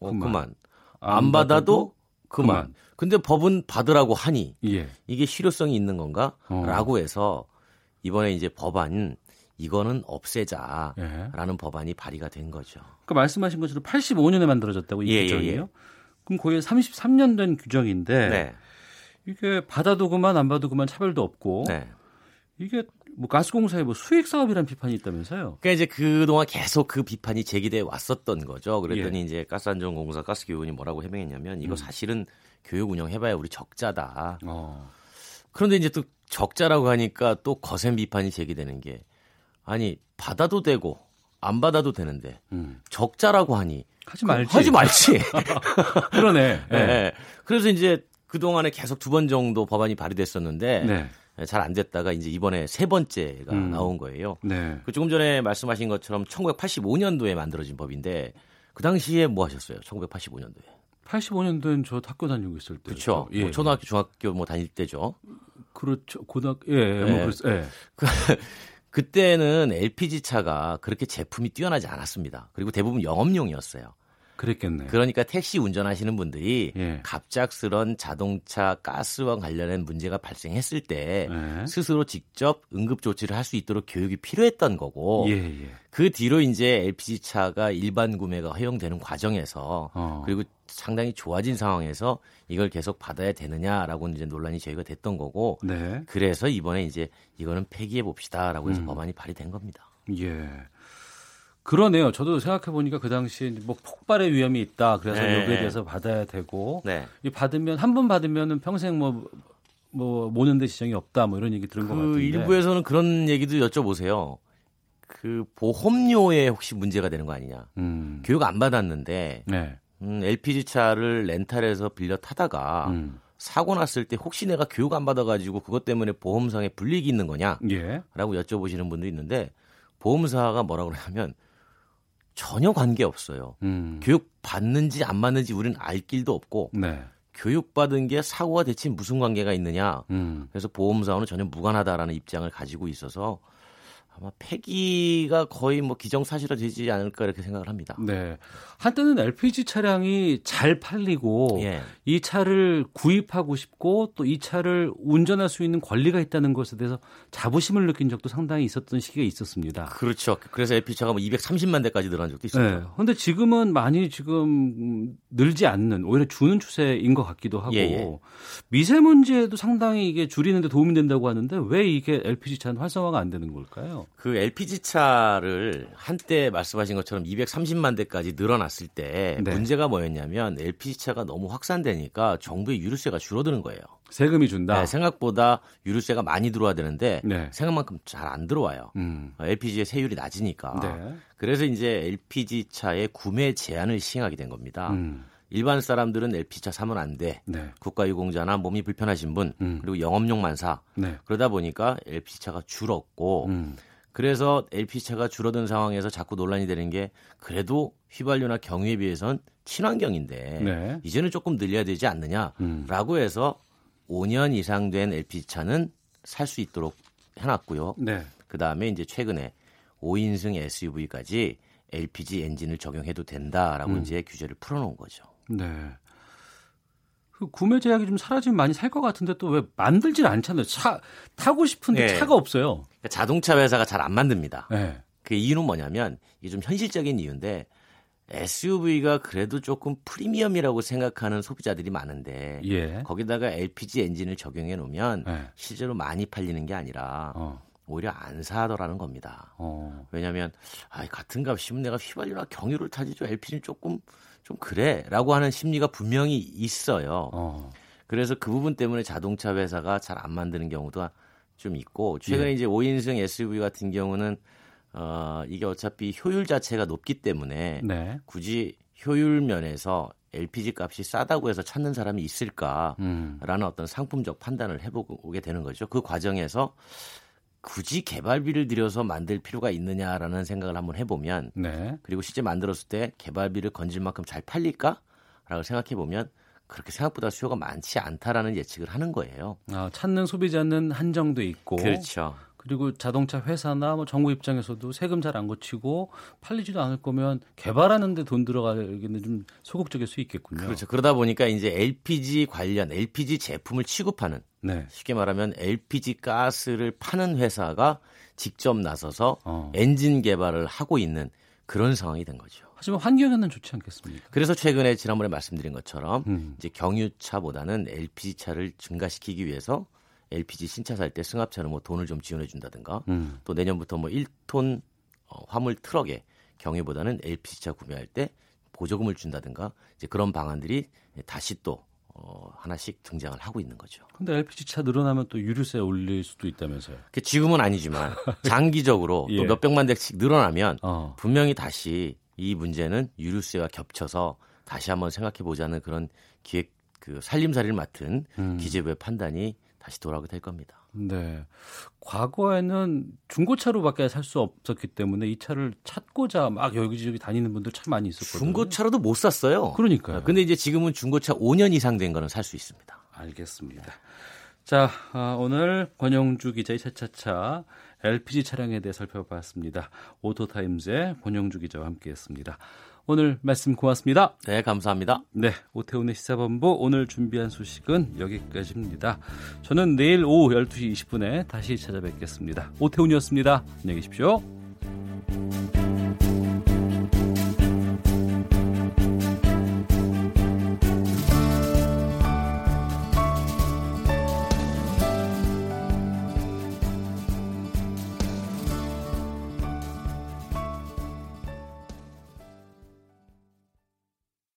어, 그만. 그만. 안 안, 받아도 그만. 그만. 근데 법은 받으라고 하니 예. 이게 실효성이 있는 건가? 어. 라고 해서 이번에 이제 법안 이거는 없애자라는 예. 법안이 발의가 된 거죠. 그 말씀하신 것처럼 85년에 만들어졌다고 이 예, 예, 규정이요. 예. 그럼 거의 33년 된 규정인데 네. 이게 받아도 그만 안 받아도 그만 차별도 없고 네. 이게 뭐 가스공사의 뭐 수익 사업이라는 비판이 있다면서요. 그러니까 이제 그동안 계속 그 비판이 제기돼 왔었던 거죠. 예. 그랬더니 이제 가스안전공사 가스교육원이 뭐라고 해명했냐면 이거 음. 사실은 교육 운영해봐야 우리 적자다. 어. 그런데 이제 또 적자라고 하니까 또 거센 비판이 제기되는 게 아니 받아도 되고 안 받아도 되는데 음. 적자라고 하니 하지 말지. 하지 말지. 그러네. 예. 예. 그래서 이제 그 동안에 계속 두 번 정도 법안이 발의됐었는데 네. 잘안 됐다가 이제 이번에 세 번째가 음. 나온 거예요. 네. 그 조금 전에 말씀하신 것처럼 1985년도에 만들어진 법인데 그 당시에 뭐 하셨어요? 1985년도에. 85년도엔 저 학교 다니고 있을 때. 그렇죠. 예. 뭐 초등학교, 중학교 뭐 다닐 때죠. 그렇죠. 고등학교 예, 예. 뭐 예. 그랬어. 예. 그, 그때는 LPG 차가 그렇게 제품이 뛰어나지 않았습니다. 그리고 대부분 영업용이었어요. 그랬겠네. 그러니까 택시 운전하시는 분들이 예. 갑작스런 자동차 가스와 관련된 문제가 발생했을 때 예. 스스로 직접 응급 조치를 할 수 있도록 교육이 필요했던 거고 예, 예. 그 뒤로 이제 LPG 차가 일반 구매가 허용되는 과정에서 어. 그리고 상당히 좋아진 상황에서 이걸 계속 받아야 되느냐라고 이제 논란이 제기가 됐던 거고 네. 그래서 이번에 이제 이거는 폐기해 봅시다라고 해서 음. 법안이 발의된 겁니다. 예. 그러네요. 저도 생각해 보니까 그 당시에 뭐 폭발의 위험이 있다. 그래서 네. 여기에 대해서 받아야 되고 네. 이 받으면 한 번 받으면은 평생 뭐 뭐 모는데 지장이 없다. 뭐 이런 얘기 들은 것그 같은데. 일부에서는 그런 얘기도 여쭤보세요. 그 보험료에 혹시 문제가 되는 거 아니냐? 음. 교육 안 받았는데 네. 음, LPG 차를 렌탈해서 빌려 타다가 음. 사고 났을 때 혹시 내가 교육 안 받아가지고 그것 때문에 보험상에 불이익이 있는 거냐? 예. 라고 여쭤보시는 분도 있는데 보험사가 뭐라고 그러냐면 전혀 관계 없어요. 음. 교육 받는지 안 받는지 우리는 알 길도 없고 네. 교육 받은 게 사고와 대체 무슨 관계가 있느냐? 음. 그래서 보험사와는 전혀 무관하다라는 입장을 가지고 있어서 아마 폐기가 거의 뭐 기정사실화 되지 않을까 이렇게 생각을 합니다. 네. 한때는 LPG 차량이 잘 팔리고 예. 이 차를 구입하고 싶고 또 이 차를 운전할 수 있는 권리가 있다는 것에 대해서 자부심을 느낀 적도 상당히 있었던 시기가 있었습니다. 그렇죠. 그래서 LP차가 뭐 230만 대까지 늘어난 적도 있어요. 네. 근데 지금은 많이 지금 늘지 않는 오히려 주는 추세인 것 같기도 하고 예, 예. 미세먼지에도 상당히 이게 줄이는데 도움이 된다고 하는데 왜 이게 LPG 차는 활성화가 안 되는 걸까요? 그 LPG 차를 한때 말씀하신 것처럼 230만 대까지 늘어났을 때 네. 문제가 뭐였냐면 LPG 차가 너무 확산되니까 정부의 유류세가 줄어드는 거예요. 세금이 준다. 네, 생각보다 유류세가 많이 들어와야 되는데 네. 생각만큼 잘 안 들어와요. 음. LPG의 세율이 낮으니까. 네. 그래서 이제 LPG 차의 구매 제한을 시행하게 된 겁니다. 음. 일반 사람들은 LPG 차 사면 안 돼. 네. 국가유공자나 몸이 불편하신 분 음. 그리고 영업용 만 사. 네. 그러다 보니까 LPG 차가 줄었고 음. 그래서 LPG 차가 줄어든 상황에서 자꾸 논란이 되는 게 그래도 휘발유나 경유에 비해선 친환경인데 네. 이제는 조금 늘려야 되지 음. 않느냐라고 해서 5년 이상 된 LPG 차는 살 수 있도록 해놨고요. 네. 그 다음에 이제 최근에 5인승 SUV까지 LPG 엔진을 적용해도 된다라고 음. 이제 규제를 풀어놓은 거죠. 네. 그 구매 제약이 좀 사라지면 많이 살 것 같은데 또 왜 만들질 않잖아요. 차 타고 싶은데 네. 차가 없어요. 그러니까 자동차 회사가 잘 안 만듭니다. 네. 그 이유는 뭐냐면 이게 좀 현실적인 이유인데 SUV가 그래도 조금 프리미엄이라고 생각하는 소비자들이 많은데 예. 거기다가 LPG 엔진을 적용해 놓으면 네. 실제로 많이 팔리는 게 아니라 어. 오히려 안 사더라는 겁니다. 왜냐하면 아, 같은 값이면 내가 휘발유나 경유를 타지 좀 LPG는 조금 좀 그래라고 하는 심리가 분명히 있어요. 그래서 그 부분 때문에 자동차 회사가 잘 안 만드는 경우도 좀 있고 최근에 예. 이제 5인승 SUV 같은 경우는 어, 이게 어차피 효율 자체가 높기 때문에 네. 굳이 효율 면에서 LPG 값이 싸다고 해서 찾는 사람이 있을까라는 음. 어떤 상품적 판단을 해보게 되는 거죠. 그 과정에서 굳이 개발비를 들여서 만들 필요가 있느냐라는 생각을 한번 해보면 네. 그리고 실제 만들었을 때 개발비를 건질 만큼 잘 팔릴까라고 생각해 보면 그렇게 생각보다 수요가 많지 않다라는 예측을 하는 거예요. 아, 찾는 소비자는 한정돼 있고 그렇죠. 그리고 자동차 회사나 뭐 정부 입장에서도 세금 잘 안 거치고 팔리지도 않을 거면 개발하는데 돈 들어가기는 좀 소극적일 수 있겠군요. 그렇죠. 그러다 보니까 이제 LPG 관련 LPG 제품을 취급하는 네. 쉽게 말하면 LPG 가스를 파는 회사가 직접 나서서 어. 엔진 개발을 하고 있는 그런 상황이 된 거죠. 하지만 환경에는 좋지 않겠습니까? 그래서 최근에 지난번에 말씀드린 것처럼 음. 이제 경유차보다는 LPG 차를 증가시키기 위해서 LPG 신차 살 때 승합차는 뭐 돈을 좀 지원해 준다든가 음. 또 내년부터 뭐 1톤 어, 화물 트럭에 경유보다는 LPG 차 구매할 때 보조금을 준다든가 이제 그런 방안들이 다시 또 어, 하나씩 등장을 하고 있는 거죠. 근데 LPG 차 늘어나면 또 유류세 올릴 수도 있다면서요. 그 지금은 아니지만 장기적으로 예. 또 몇백만 대씩 늘어나면 어. 분명히 다시 이 문제는 유류세와 겹쳐서 다시 한번 생각해 보자는 그런 기획 그 살림살이를 맡은 음. 기재부의 판단이 다시 돌아오게 될 겁니다. 네. 과거에는 중고차로밖에 살 수 없었기 때문에 이 차를 찾고자 막 여기저기 다니는 분들 참 많이 있었거든요. 중고차로도 못 샀어요. 그러니까요. 근데 이제 지금은 중고차 5년 이상 된 거는 살 수 있습니다. 알겠습니다. 자, 아, 오늘 권영주 기자의 차차차 LPG 차량에 대해 살펴봤습니다. 오토타임즈의 권영주 기자와 함께했습니다. 오늘 말씀 고맙습니다. 네, 감사합니다. 네, 오태훈의 시사본부 오늘 준비한 소식은 여기까지입니다. 저는 내일 오후 12시 20분에 다시 찾아뵙겠습니다. 오태훈이었습니다. 안녕히 계십시오.